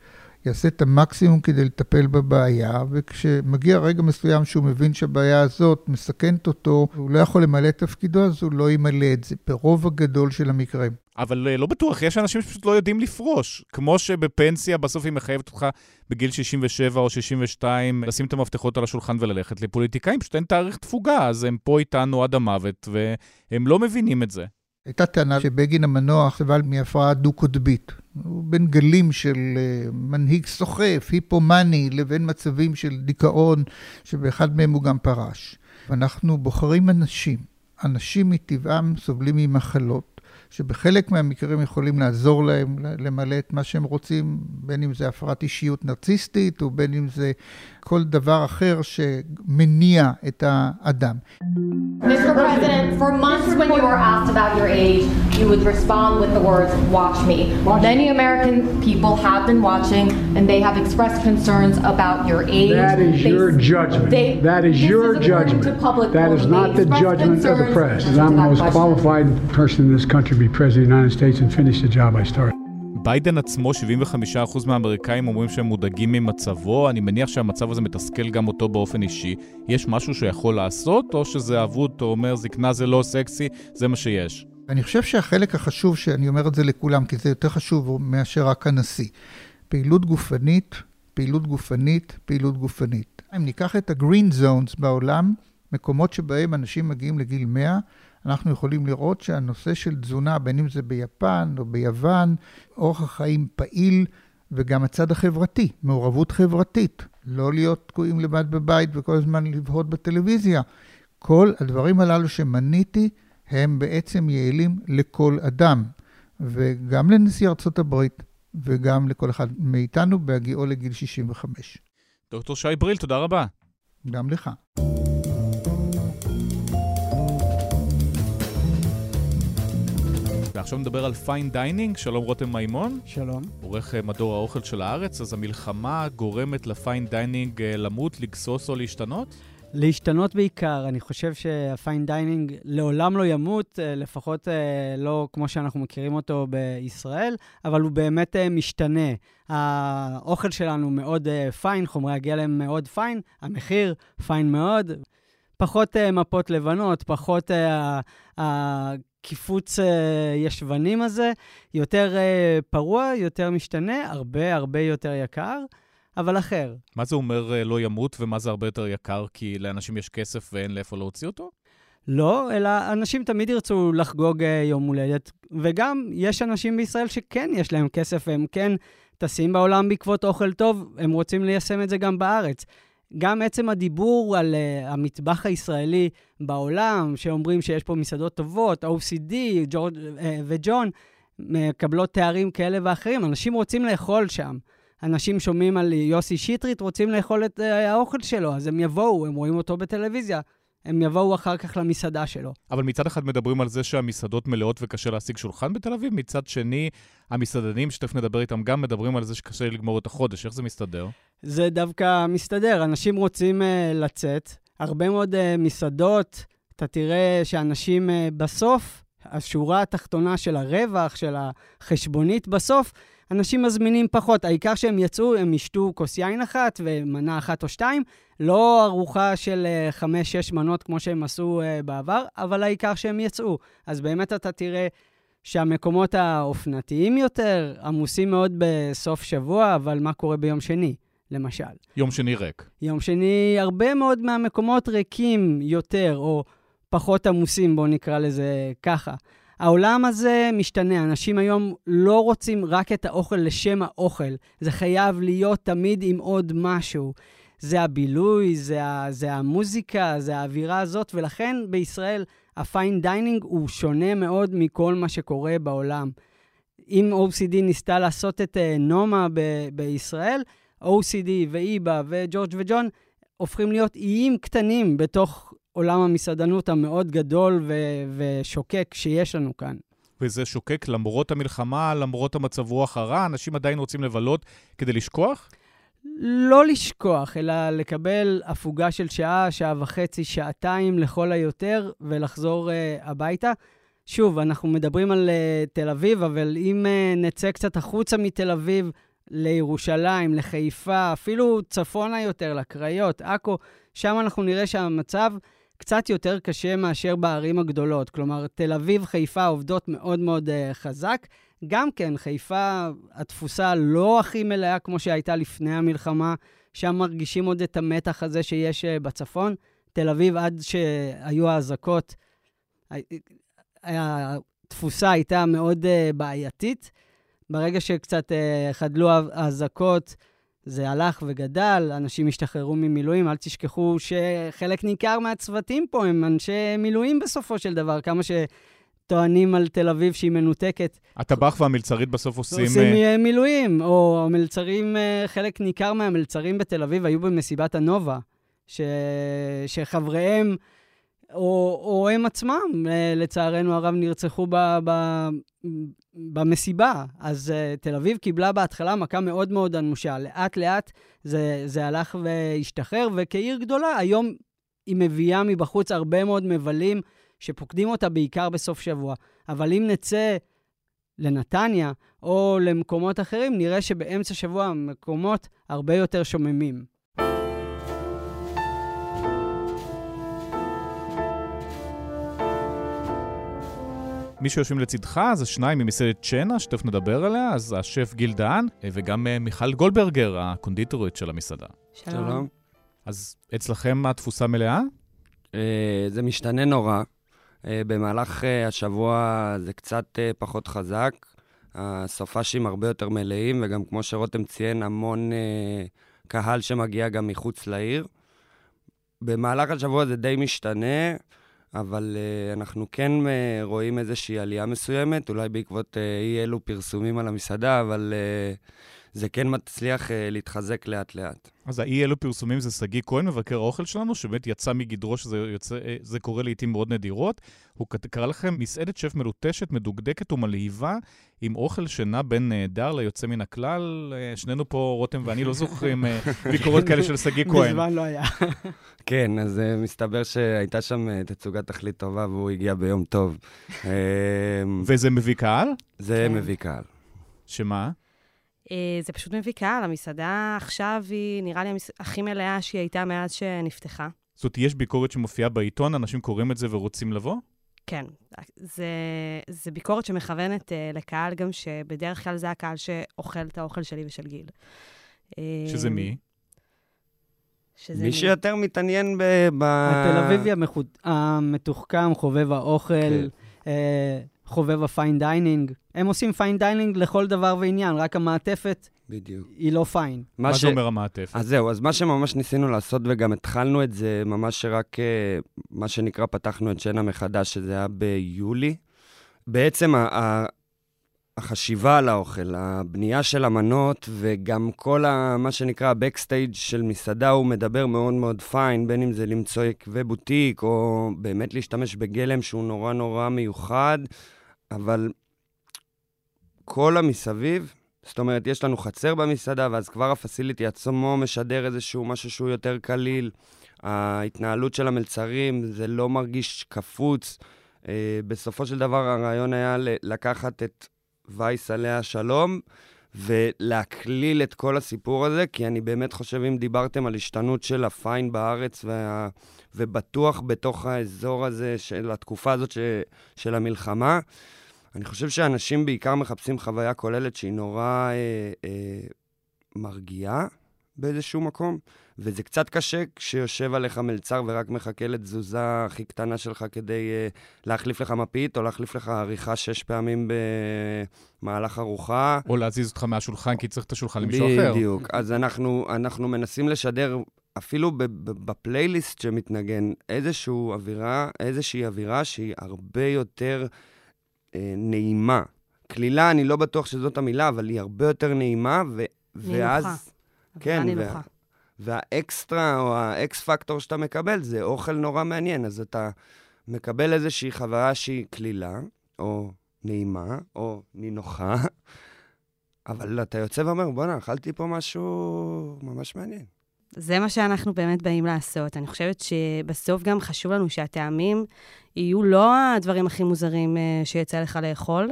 יעשה את המקסימום כדי לטפל בבעיה, וכשמגיע רגע מסוים שהוא מבין שהבעיה הזאת מסכנת אותו, והוא לא יכול למלא את תפקידו, אז הוא לא ימלא את זה, ברוב הגדול של המקרים. אבל לא בטוח, יש אנשים שפשוט לא יודעים לפרוש. כמו שבפנסיה בסוף היא מחייבת אותך בגיל 67 או 62 לשים את המפתחות על השולחן וללכת. לפוליטיקאים פשוט אין תאריך תפוגה, אז הם פה איתנו עד המוות, והם לא מבינים את זה. הייתה טענה שבגין המנוח סבל מהפרעה דו-קוטבית. הוא בין גלים של uh, מנהיג סוחף, היפומני, לבין מצבים של דיכאון, שבאחד מהם הוא גם פרש. ואנחנו בוחרים אנשים. אנשים מטבעם סובלים ממחלות. שבחלק מהמקרים יכולים לעזור להם למלא את מה שהם רוצים, בין אם זה הפרעת אישיות נרציסטית, ובין אם זה כל דבר אחר שמניע את האדם. Mr. President, for months when you were asked about your age, you would respond with the words, watch me. Many American people have been watching and they have expressed concerns about your age. That is they, your judgment. They, that is your is judgment. That is not the judgment of the press. I'm the most qualified person in this country to be president of the United States and finish the job I started. ביידן עצמו, 75% מהאמריקאים אומרים שהם מודאגים ממצבו, אני מניח שהמצב הזה מתסכל גם אותו באופן אישי. יש משהו שיכול לעשות, או שזה אבוד, או אומר זקנה זה לא סקסי, זה מה שיש? אני חושב שהחלק החשוב, שאני אומר את זה לכולם, כי זה יותר חשוב מאשר רק הנשיא, פעילות גופנית, פעילות גופנית, פעילות גופנית. אם ניקח את ה-green zones בעולם, מקומות שבהם אנשים מגיעים לגיל 100, אנחנו יכולים לראות שהנושא של תזונה, בין אם זה ביפן או ביוון, אורח החיים פעיל, וגם הצד החברתי, מעורבות חברתית. לא להיות תקועים לבד בבית וכל הזמן לבהות בטלוויזיה. כל הדברים הללו שמניתי, הם בעצם יעילים לכל אדם, וגם לנשיא ארצות הברית, וגם לכל אחד מאיתנו בהגיעו לגיל 65. דוקטור שי בריל, תודה רבה. גם לך. ועכשיו נדבר על fine dining, שלום רותם מימון. שלום. עורך אה, מדור האוכל של הארץ, אז המלחמה גורמת ל fine dining אה, למות, לגסוס או להשתנות? להשתנות בעיקר. אני חושב שה fine dining לעולם לא ימות, אה, לפחות לא כמו שאנחנו מכירים אותו בישראל, אבל הוא באמת משתנה. האוכל שלנו מאוד פיין, חומרי הגלם מאוד פיין, המחיר פיין מאוד. פחות מפות לבנות, פחות הקיפוץ uh, ישבנים הזה, יותר uh, פרוע, יותר משתנה, הרבה הרבה יותר יקר, אבל אחר. מה זה אומר uh, לא ימות ומה זה הרבה יותר יקר? כי לאנשים יש כסף ואין לאיפה להוציא אותו? לא, אלא אנשים תמיד ירצו לחגוג uh, יום הולדת, וגם יש אנשים בישראל שכן יש להם כסף והם כן טסים בעולם בעקבות אוכל טוב, הם רוצים ליישם את זה גם בארץ. גם עצם הדיבור על uh, המטבח הישראלי בעולם, שאומרים שיש פה מסעדות טובות, OCD, ג'ורג' uh, וג'ון, מקבלות תארים כאלה ואחרים. אנשים רוצים לאכול שם. אנשים שומעים על יוסי שטרית, רוצים לאכול את uh, האוכל שלו, אז הם יבואו, הם רואים אותו בטלוויזיה. הם יבואו אחר כך למסעדה שלו. אבל מצד אחד מדברים על זה שהמסעדות מלאות וקשה להשיג שולחן בתל אביב, מצד שני, המסעדנים, שתכף נדבר איתם גם, מדברים על זה שקשה לגמור את החודש. איך זה מסתדר? זה דווקא מסתדר. אנשים רוצים uh, לצאת. הרבה מאוד uh, מסעדות, אתה תראה שאנשים uh, בסוף, השורה התחתונה של הרווח, של החשבונית בסוף, אנשים מזמינים פחות. העיקר שהם יצאו, הם ישתו כוס יין אחת ומנה אחת או שתיים, לא ארוחה של uh, חמש-שש מנות כמו שהם עשו uh, בעבר, אבל העיקר שהם יצאו. אז באמת אתה תראה שהמקומות האופנתיים יותר עמוסים מאוד בסוף שבוע, אבל מה קורה ביום שני? למשל. יום שני ריק. יום שני, הרבה מאוד מהמקומות ריקים יותר, או פחות עמוסים, בואו נקרא לזה ככה. העולם הזה משתנה, אנשים היום לא רוצים רק את האוכל לשם האוכל, זה חייב להיות תמיד עם עוד משהו. זה הבילוי, זה, ה, זה המוזיקה, זה האווירה הזאת, ולכן בישראל ה fine dining הוא שונה מאוד מכל מה שקורה בעולם. אם OCD ניסתה לעשות את אה, נומה ב- בישראל, OCD ואיבה וג'ורג' וג'ון הופכים להיות איים קטנים בתוך עולם המסעדנות המאוד גדול ו- ושוקק שיש לנו כאן. וזה שוקק למרות המלחמה, למרות המצב רוח הרע, אנשים עדיין רוצים לבלות כדי לשכוח? לא לשכוח, אלא לקבל הפוגה של שעה, שעה וחצי, שעתיים לכל היותר, ולחזור uh, הביתה. שוב, אנחנו מדברים על uh, תל אביב, אבל אם uh, נצא קצת החוצה מתל אביב, לירושלים, לחיפה, אפילו צפונה יותר, לקריות, עכו, שם אנחנו נראה שהמצב קצת יותר קשה מאשר בערים הגדולות. כלומר, תל אביב, חיפה עובדות מאוד מאוד uh, חזק. גם כן, חיפה, התפוסה לא הכי מלאה כמו שהייתה לפני המלחמה, שם מרגישים עוד את המתח הזה שיש uh, בצפון. תל אביב, עד שהיו האזעקות, התפוסה הייתה מאוד uh, בעייתית. ברגע שקצת uh, חדלו האזעקות, זה הלך וגדל, אנשים השתחררו ממילואים. אל תשכחו שחלק ניכר מהצוותים פה הם אנשי מילואים בסופו של דבר, כמה שטוענים על תל אביב שהיא מנותקת. הטבח והמלצרית בסוף עושים... עושים uh... מילואים, או המלצרים, uh, חלק ניכר מהמלצרים בתל אביב היו במסיבת הנובה, ש... שחבריהם... או, או הם עצמם, לצערנו הרב, נרצחו ב, ב, במסיבה. אז uh, תל אביב קיבלה בהתחלה מכה מאוד מאוד אנושה. לאט-לאט זה, זה הלך והשתחרר, וכעיר גדולה, היום היא מביאה מבחוץ הרבה מאוד מבלים שפוקדים אותה בעיקר בסוף שבוע. אבל אם נצא לנתניה או למקומות אחרים, נראה שבאמצע שבוע המקומות הרבה יותר שוממים. מי שיושבים לצדך זה שניים ממסעדת צ'נה, שתכף נדבר עליה, אז השף גיל דהן, וגם מיכל גולדברגר, הקונדיטורית של המסעדה. שלום. אז אצלכם התפוסה מלאה? זה משתנה נורא. במהלך השבוע זה קצת פחות חזק. הסופ"שים הרבה יותר מלאים, וגם כמו שרותם ציין, המון קהל שמגיע גם מחוץ לעיר. במהלך השבוע זה די משתנה. אבל uh, אנחנו כן uh, רואים איזושהי עלייה מסוימת, אולי בעקבות uh, אי אלו פרסומים על המסעדה, אבל uh, זה כן מצליח uh, להתחזק לאט-לאט. אז האי אלו פרסומים זה שגיא כהן, מבקר האוכל שלנו, שבאמת יצא מגדרו שזה יוצא, זה קורה לעיתים מאוד נדירות. הוא קרא לכם מסעדת שף מלוטשת, מדוקדקת ומלהיבה, עם אוכל שנע בין נהדר ליוצא מן הכלל. שנינו פה, רותם ואני, לא זוכרים ביקורות כאלה של שגיא כהן. מזמן לא היה. כן, אז uh, מסתבר שהייתה שם uh, תצוגת תכלית טובה והוא הגיע ביום טוב. וזה מביא קהל? זה כן. מביא קהל. שמה? זה פשוט מביא קהל, המסעדה עכשיו היא, נראה לי, המס... הכי מלאה שהיא הייתה מאז שנפתחה. זאת אומרת, יש ביקורת שמופיעה בעיתון, אנשים קוראים את זה ורוצים לבוא? כן. זה, זה ביקורת שמכוונת uh, לקהל גם שבדרך כלל זה הקהל שאוכל את האוכל שלי ושל גיל. שזה מי? שזה מי שיותר מתעניין ב... ב... התל אביבי המחוד... המתוחכם, חובב האוכל. כן. אה, חובב ה fine dining. הם עושים fine dining לכל דבר ועניין, רק המעטפת בדיוק. היא לא fine. מה, מה ש... זה אומר המעטפת? אז זהו, אז מה שממש ניסינו לעשות, וגם התחלנו את זה ממש רק, מה שנקרא, פתחנו את שנה מחדש, שזה היה ביולי. בעצם ה... החשיבה על האוכל, הבנייה של המנות, וגם כל ה, מה שנקרא ה-Backstage של מסעדה, הוא מדבר מאוד מאוד fine, בין אם זה למצוא יקבי בוטיק, או באמת להשתמש בגלם שהוא נורא נורא מיוחד, אבל כל המסביב, זאת אומרת, יש לנו חצר במסעדה, ואז כבר הפסיליטי עצמו משדר איזשהו משהו שהוא יותר קליל. ההתנהלות של המלצרים, זה לא מרגיש קפוץ. Uh, בסופו של דבר הרעיון היה לקחת את וייס עליה שלום, ולהקליל את כל הסיפור הזה, כי אני באמת חושב, אם דיברתם על השתנות של הפיין בארץ, וה... ובטוח בתוך האזור הזה של התקופה הזאת ש... של המלחמה, אני חושב שאנשים בעיקר מחפשים חוויה כוללת שהיא נורא אה, אה, מרגיעה באיזשהו מקום, וזה קצת קשה כשיושב עליך מלצר ורק מחכה לתזוזה הכי קטנה שלך כדי uh, להחליף לך מפית, או להחליף לך עריכה שש פעמים במהלך ארוחה. או להזיז אותך מהשולחן כי צריך את השולחן למישהו אחר. בדיוק. אז אנחנו, אנחנו מנסים לשדר, אפילו בפלייליסט שמתנגן, איזושהי אווירה, איזושהי אווירה שהיא הרבה יותר uh, נעימה. קלילה, אני לא בטוח שזאת המילה, אבל היא הרבה יותר נעימה, ו... ואז... נינוחה. כן, וה... והאקסטרה או האקס פקטור שאתה מקבל זה אוכל נורא מעניין. אז אתה מקבל איזושהי חוויה שהיא קלילה, או נעימה, או נינוחה, אבל אתה יוצא ואומר, בואנה, אכלתי פה משהו ממש מעניין. זה מה שאנחנו באמת באים לעשות. אני חושבת שבסוף גם חשוב לנו שהטעמים יהיו לא הדברים הכי מוזרים uh, שיצא לך לאכול.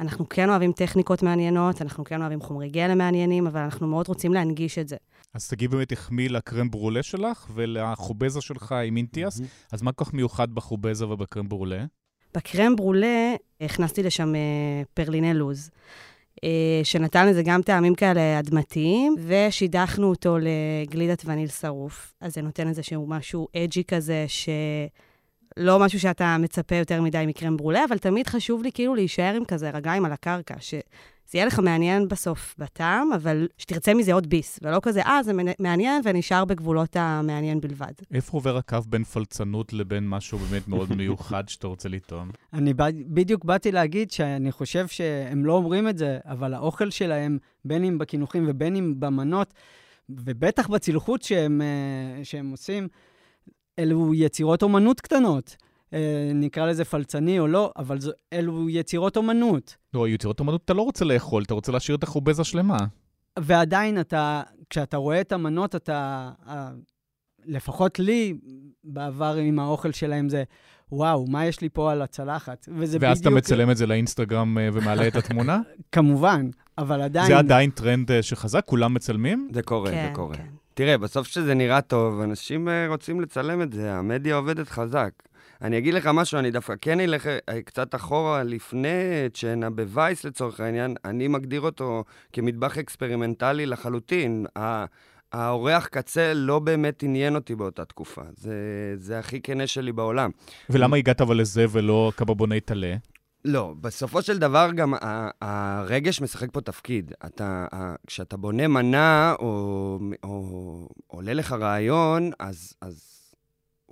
אנחנו כן אוהבים טכניקות מעניינות, אנחנו כן אוהבים חומרי גלם מעניינים, אבל אנחנו מאוד רוצים להנגיש את זה. אז תגידי באמת החמיא לקרם ברולה שלך ולחובזה שלך עם אינטיאס. Mm-hmm. אז מה כל כך מיוחד בחובזה ובקרם ברולה? בקרם ברולה הכנסתי לשם uh, פרליני לוז. Uh, שנתן לזה גם טעמים כאלה אדמתיים, ושידכנו אותו לגלידת וניל שרוף. אז זה נותן איזשהו משהו אג'י כזה, שלא משהו שאתה מצפה יותר מדי מקרם ברולה, אבל תמיד חשוב לי כאילו להישאר עם כזה רגליים על הקרקע, ש... זה יהיה לך מעניין בסוף בטעם, אבל שתרצה מזה עוד ביס, ולא כזה, אה, זה מעניין ונשאר בגבולות המעניין בלבד. איפה עובר הקו בין פלצנות לבין משהו באמת מאוד מיוחד שאתה רוצה לטעום? אני בדיוק באתי להגיד שאני חושב שהם לא אומרים את זה, אבל האוכל שלהם, בין אם בקינוחים ובין אם במנות, ובטח בצלחות שהם, אה, שהם עושים, אלו יצירות אומנות קטנות. אה, נקרא לזה פלצני או לא, אבל זו, אלו יצירות אומנות. לא, יצירות אומנות אתה לא רוצה לאכול, אתה רוצה להשאיר את החובזה שלמה. ועדיין אתה, כשאתה רואה את המנות, אתה, לפחות לי, בעבר עם האוכל שלהם זה, וואו, מה יש לי פה על הצלחת? וזה ואז בדיוק... אתה מצלם את זה לאינסטגרם אה, ומעלה את התמונה? כמובן, אבל עדיין... זה עדיין טרנד אה, שחזק? כולם מצלמים? זה קורה, כן, זה קורה. כן. תראה, בסוף כשזה נראה טוב, אנשים רוצים לצלם את זה, המדיה עובדת חזק. אני אגיד לך משהו, אני דווקא כן אלך אה, קצת אחורה לפני צ'נה, בווייס לצורך העניין, אני מגדיר אותו כמטבח אקספרימנטלי לחלוטין. האורח קצה לא באמת עניין אותי באותה תקופה. זה, זה הכי כנה שלי בעולם. ולמה הגעת אבל לזה ולא קבבוני טלה? לא, בסופו של דבר גם הרגש משחק פה תפקיד. אתה, כשאתה בונה מנה או, או עולה לך רעיון, אז, אז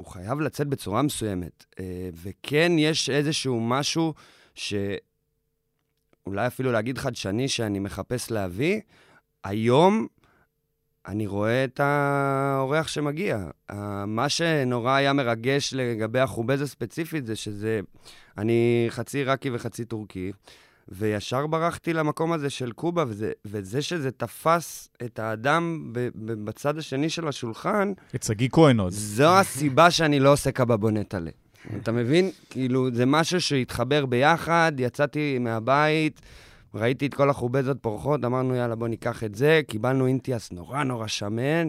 הוא חייב לצאת בצורה מסוימת. אה, וכן, יש איזשהו משהו שאולי אפילו להגיד חדשני שאני מחפש להביא. היום אני רואה את האורח שמגיע. מה שנורא היה מרגש לגבי החובזה ספציפית זה שזה... אני חצי עיראקי וחצי טורקי. וישר ברחתי למקום הזה של קובה, וזה, וזה שזה תפס את האדם ב, ב, בצד השני של השולחן... את שגיא כהן עוד. זו הסיבה שאני לא עושה קבבונט עלה. אתה מבין? כאילו, זה משהו שהתחבר ביחד, יצאתי מהבית, ראיתי את כל החובזות פורחות, אמרנו, יאללה, בוא ניקח את זה, קיבלנו אינטיאס נורא נורא שמן.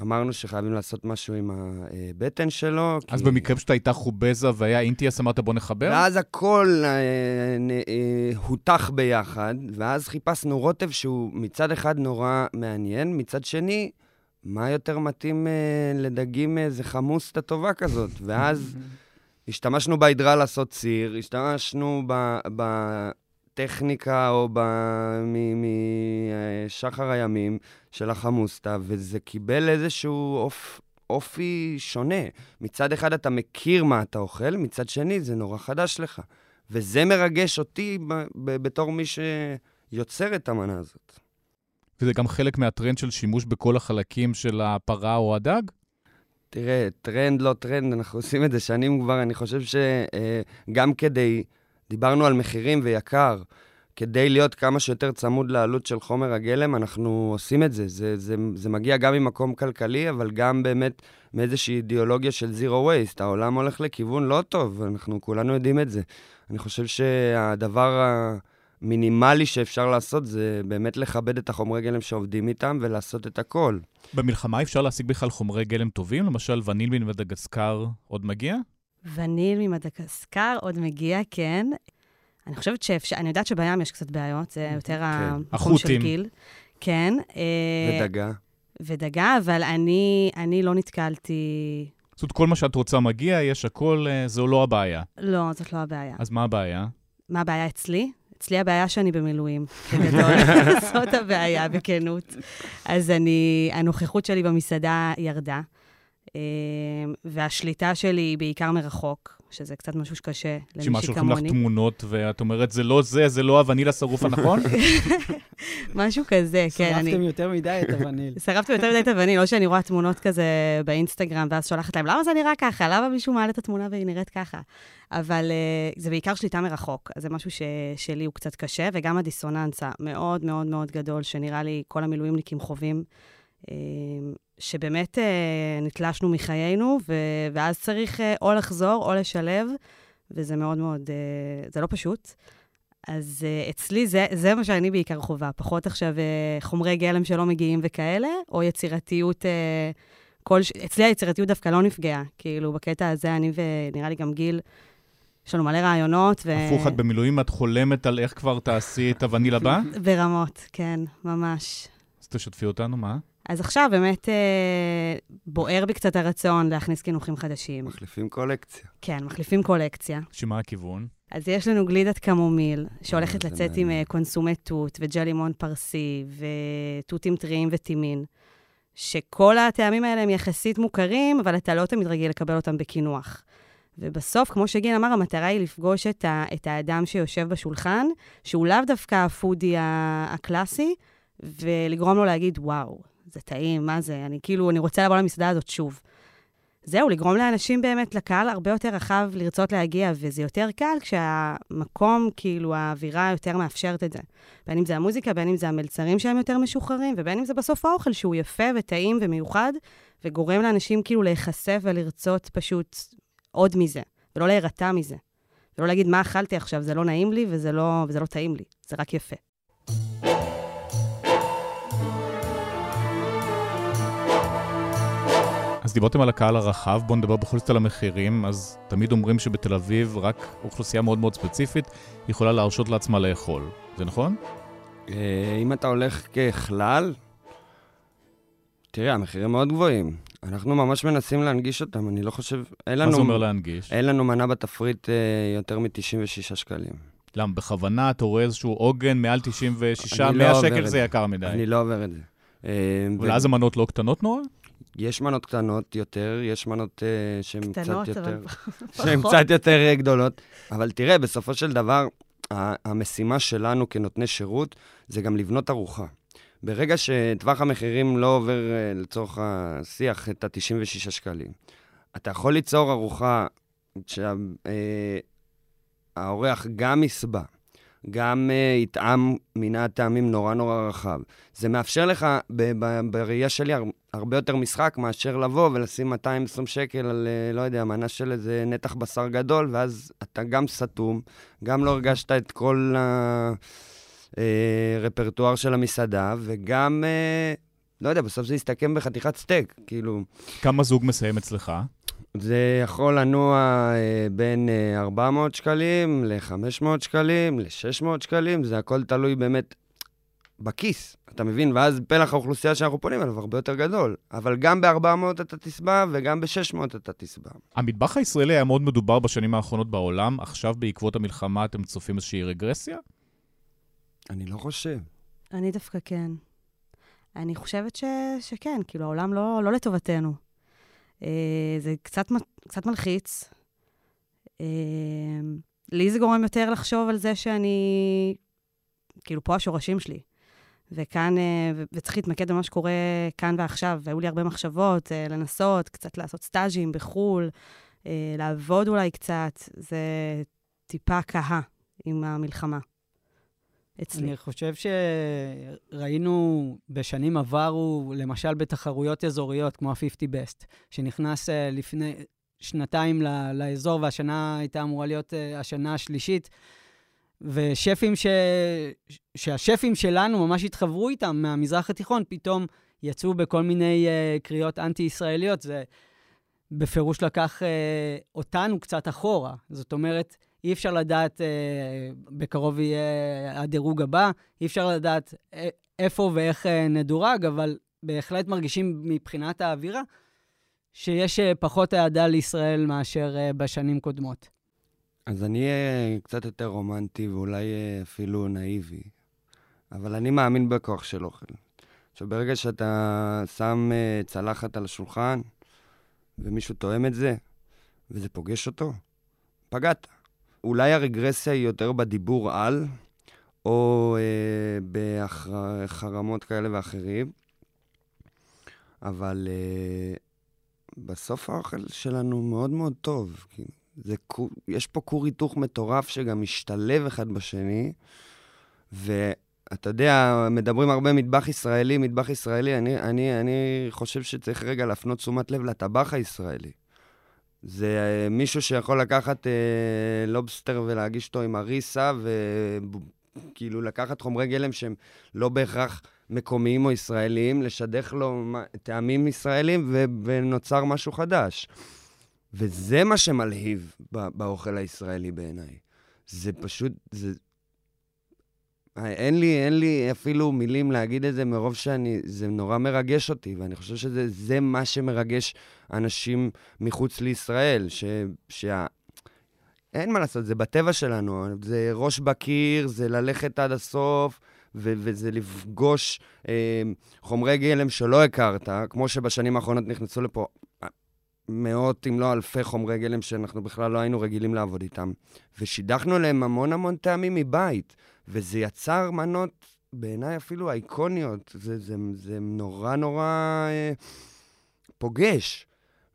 אמרנו שחייבים לעשות משהו עם הבטן שלו. אז כי... במקרה פשוט הייתה חובזה והיה אינטיאס, אמרת בוא נחבר? ואז הכל אה, אה, הותח ביחד, ואז חיפשנו רוטב שהוא מצד אחד נורא מעניין, מצד שני, מה יותר מתאים אה, לדגים איזה חמוסטה טובה כזאת? ואז השתמשנו בהידרה לעשות סיר, השתמשנו ב... ב טכניקה או משחר הימים של החמוסטה, וזה קיבל איזשהו אופ, אופי שונה. מצד אחד אתה מכיר מה אתה אוכל, מצד שני זה נורא חדש לך. וזה מרגש אותי ב- ב- בתור מי שיוצר את המנה הזאת. וזה גם חלק מהטרנד של שימוש בכל החלקים של הפרה או הדג? תראה, טרנד לא טרנד, אנחנו עושים את זה שנים כבר, אני חושב שגם כדי, דיברנו על מחירים ויקר, כדי להיות כמה שיותר צמוד לעלות של חומר הגלם, אנחנו עושים את זה. זה, זה, זה מגיע גם ממקום כלכלי, אבל גם באמת מאיזושהי אידיאולוגיה של zero waste. העולם הולך לכיוון לא טוב, אנחנו כולנו יודעים את זה. אני חושב שהדבר המינימלי שאפשר לעשות זה באמת לכבד את החומרי גלם שעובדים איתם ולעשות את הכל. במלחמה אפשר להשיג בכלל חומרי גלם טובים? למשל וניל ממדגסקר עוד מגיע? וניל ממדגסקר עוד מגיע, כן. אני חושבת שאפשר, אני יודעת שבים יש קצת בעיות, זה יותר כן. המקום של. גיל. כן. אה, ודגה. ודגה, אבל אני, אני לא נתקלתי... זאת אומרת, כל מה שאת רוצה מגיע, יש הכל, אה, זו לא הבעיה. לא, זאת לא הבעיה. אז מה הבעיה? מה הבעיה אצלי? אצלי הבעיה שאני במילואים, בגדול. זאת הבעיה, בכנות. אז אני, הנוכחות שלי במסעדה ירדה, אה, והשליטה שלי היא בעיקר מרחוק, שזה קצת משהו שקשה שמה, למישהי שולחים לך כמוני. תמונות, ואת אומרת, זה לא זה, זה לא הווניל השרוף הנכון? משהו כזה, כן. אני- שרפתם יותר מדי את הווניל. שרפתי יותר מדי את הווניל, לא שאני רואה תמונות כזה באינסטגרם, ואז שולחת להם, למה זה נראה ככה? למה מישהו מעלה את התמונה והיא נראית ככה? אבל uh, זה בעיקר שליטה מרחוק, אז זה משהו ש, שלי הוא קצת קשה, וגם הדיסוננס המאוד מאוד מאוד גדול, שנראה לי כל המילואימניקים חווים, שבאמת uh, נתלשנו מחיינו, ואז צריך uh, או לחזור או לשלב, וזה מאוד מאוד, uh, זה לא פשוט. אז אצלי זה, זה מה שאני בעיקר חווה, פחות עכשיו חומרי גלם שלא מגיעים וכאלה, או יצירתיות, כל, אצלי היצירתיות דווקא לא נפגעה. כאילו, בקטע הזה אני ונראה לי גם גיל, יש לנו מלא רעיונות. ו... הפוך, את במילואים, את חולמת על איך כבר תעשי את הווניל הבא? ברמות, כן, ממש. אז תשתפי אותנו, מה? אז עכשיו באמת אה, בוער בי קצת הרצון להכניס קינוחים חדשים. מחליפים קולקציה. כן, מחליפים קולקציה. שמה הכיוון? אז יש לנו גלידת קמומיל, שהולכת זה לצאת עם אה, קונסומי תות וג'ל לימון פרסי ותותים טריים וטימין, שכל הטעמים האלה הם יחסית מוכרים, אבל אתה לא תמיד רגיל לקבל אותם בקינוח. ובסוף, כמו שגיל אמר, המטרה היא לפגוש את, ה, את האדם שיושב בשולחן, שהוא לאו דווקא הפודי הקלאסי, ולגרום לו להגיד, וואו, זה טעים, מה זה? אני כאילו, אני רוצה לבוא למסעדה הזאת שוב. זהו, לגרום לאנשים באמת, לקהל הרבה יותר רחב לרצות להגיע, וזה יותר קל כשהמקום, כאילו, האווירה יותר מאפשרת את זה. בין אם זה המוזיקה, בין אם זה המלצרים שהם יותר משוחררים, ובין אם זה בסוף האוכל שהוא יפה וטעים ומיוחד, וגורם לאנשים כאילו להיחשף ולרצות פשוט עוד מזה, ולא להירתע מזה. ולא להגיד, מה אכלתי עכשיו, זה לא נעים לי וזה לא, וזה לא טעים לי, זה רק יפה. אז דיברתם על הקהל הרחב, בואו נדבר בכל זאת על המחירים. אז תמיד אומרים שבתל אביב רק אוכלוסייה מאוד מאוד ספציפית יכולה להרשות לעצמה לאכול. זה נכון? אה, אם אתה הולך ככלל, תראה, המחירים מאוד גבוהים. אנחנו ממש מנסים להנגיש אותם, אני לא חושב... אין לנו... מה זה אומר להנגיש? אין לנו מנה בתפריט אה, יותר מ-96 שקלים. למה, בכוונה אתה רואה איזשהו עוגן מעל 96, אני לא 100 עובר שקל זה יקר מדי. אני לא עובר את זה. אה, אבל ו- אז המנות לא קטנות נורא? יש מנות קטנות יותר, יש מנות אה, שהן קצת קטנות, יותר... אבל שהן. קצת יותר אה, גדולות. אבל תראה, בסופו של דבר, המשימה שלנו כנותני שירות זה גם לבנות ארוחה. ברגע שטווח המחירים לא עובר אה, לצורך השיח את ה-96 שקלים, אתה יכול ליצור ארוחה שהאורח גם יסבע, גם uh, יטעם מנעד טעמים נורא נורא רחב. זה מאפשר לך, ב- ב- בראייה שלי, הר- הרבה יותר משחק מאשר לבוא ולשים 220 שקל על, uh, לא יודע, מנה של איזה נתח בשר גדול, ואז אתה גם סתום, גם לא הרגשת את כל הרפרטואר של המסעדה, וגם, uh, לא יודע, בסוף זה יסתכם בחתיכת סטייק, כאילו... כמה זוג מסיים אצלך? זה יכול לנוע אה, בין אה, 400 שקלים ל-500 שקלים, ל-600 שקלים, זה הכל תלוי באמת בכיס, אתה מבין? ואז פלח האוכלוסייה שאנחנו פונים אליו הרבה יותר גדול. אבל גם ב-400 אתה תשבע וגם ב-600 אתה תשבע. המטבח הישראלי היה מאוד מדובר בשנים האחרונות בעולם, עכשיו בעקבות המלחמה אתם צופים איזושהי רגרסיה? אני לא חושב. אני דווקא כן. אני חושבת ש... שכן, כאילו, העולם לא, לא לטובתנו. אה, זה קצת, קצת מלחיץ. אה, לי זה גורם יותר לחשוב על זה שאני, כאילו, פה השורשים שלי. וכאן, אה, וצריך להתמקד במה שקורה כאן ועכשיו. והיו לי הרבה מחשבות, לנסות, קצת לעשות סטאז'ים בחו"ל, לעבוד אולי קצת. זה טיפה קהה עם המלחמה. אצלי. אני חושב שראינו בשנים עברו, למשל בתחרויות אזוריות, כמו ה-50 Best, שנכנס uh, לפני שנתיים ל- לאזור, והשנה הייתה אמורה להיות uh, השנה השלישית, ושפים ש... שהשפים שלנו ממש התחברו איתם מהמזרח התיכון, פתאום יצאו בכל מיני uh, קריאות אנטי-ישראליות. זה בפירוש לקח uh, אותנו קצת אחורה. זאת אומרת, אי אפשר לדעת, אה, בקרוב יהיה הדירוג הבא, אי אפשר לדעת אה, איפה ואיך אה, נדורג, אבל בהחלט מרגישים מבחינת האווירה שיש אה, פחות אהדה לישראל מאשר אה, בשנים קודמות. אז אני אהיה קצת יותר רומנטי ואולי אה, אפילו נאיבי, אבל אני מאמין בכוח של אוכל. עכשיו, ברגע שאתה שם אה, צלחת על השולחן ומישהו תואם את זה, וזה פוגש אותו, פגעת. אולי הרגרסיה היא יותר בדיבור על, או אה, בחרמות כאלה ואחרים, אבל אה, בסוף האוכל שלנו מאוד מאוד טוב. זה, יש פה כור היתוך מטורף שגם משתלב אחד בשני, ואתה יודע, מדברים הרבה מטבח ישראלי, מטבח ישראלי, אני, אני, אני חושב שצריך רגע להפנות תשומת לב לטבח הישראלי. זה אה, מישהו שיכול לקחת אה, לובסטר ולהגיש אותו עם אריסה, וכאילו לקחת חומרי גלם שהם לא בהכרח מקומיים או ישראליים, לשדך לו טעמים ישראלים, ו- ונוצר משהו חדש. וזה מה שמלהיב באוכל הישראלי בעיניי. זה פשוט, זה... אין לי, אין לי אפילו מילים להגיד את זה מרוב שאני, זה נורא מרגש אותי, ואני חושב שזה מה שמרגש אנשים מחוץ לישראל, ש... שה... אין מה לעשות, זה בטבע שלנו, זה ראש בקיר, זה ללכת עד הסוף, ו- וזה לפגוש אה, חומרי גלם שלא הכרת, כמו שבשנים האחרונות נכנסו לפה מאות, אם לא אלפי חומרי גלם שאנחנו בכלל לא היינו רגילים לעבוד איתם. ושידכנו להם המון המון טעמים מבית, וזה יצר מנות, בעיניי אפילו אייקוניות. זה, זה, זה נורא נורא אה, פוגש.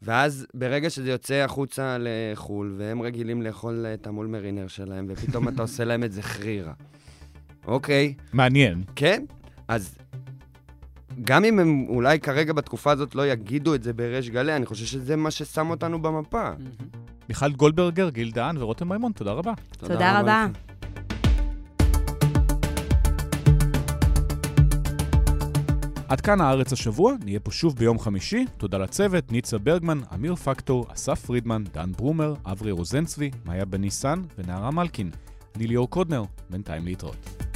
ואז ברגע שזה יוצא החוצה לחו"ל, והם רגילים לאכול את המול מרינר שלהם, ופתאום אתה עושה להם את זה חרירה. אוקיי. מעניין. כן, אז גם אם הם אולי כרגע בתקופה הזאת לא יגידו את זה בריש גלי, אני חושב שזה מה ששם אותנו במפה. מיכל גולדברגר, גיל דהן ורותם מימון, תודה רבה. תודה, תודה רבה. רבה. עד כאן הארץ השבוע, נהיה פה שוב ביום חמישי. תודה לצוות, ניצה ברגמן, אמיר פקטור, אסף פרידמן, דן ברומר, אברי רוזנצבי, מאיה בניסן ונערה מלקין. אני ליאור קודנר, בינתיים להתראות.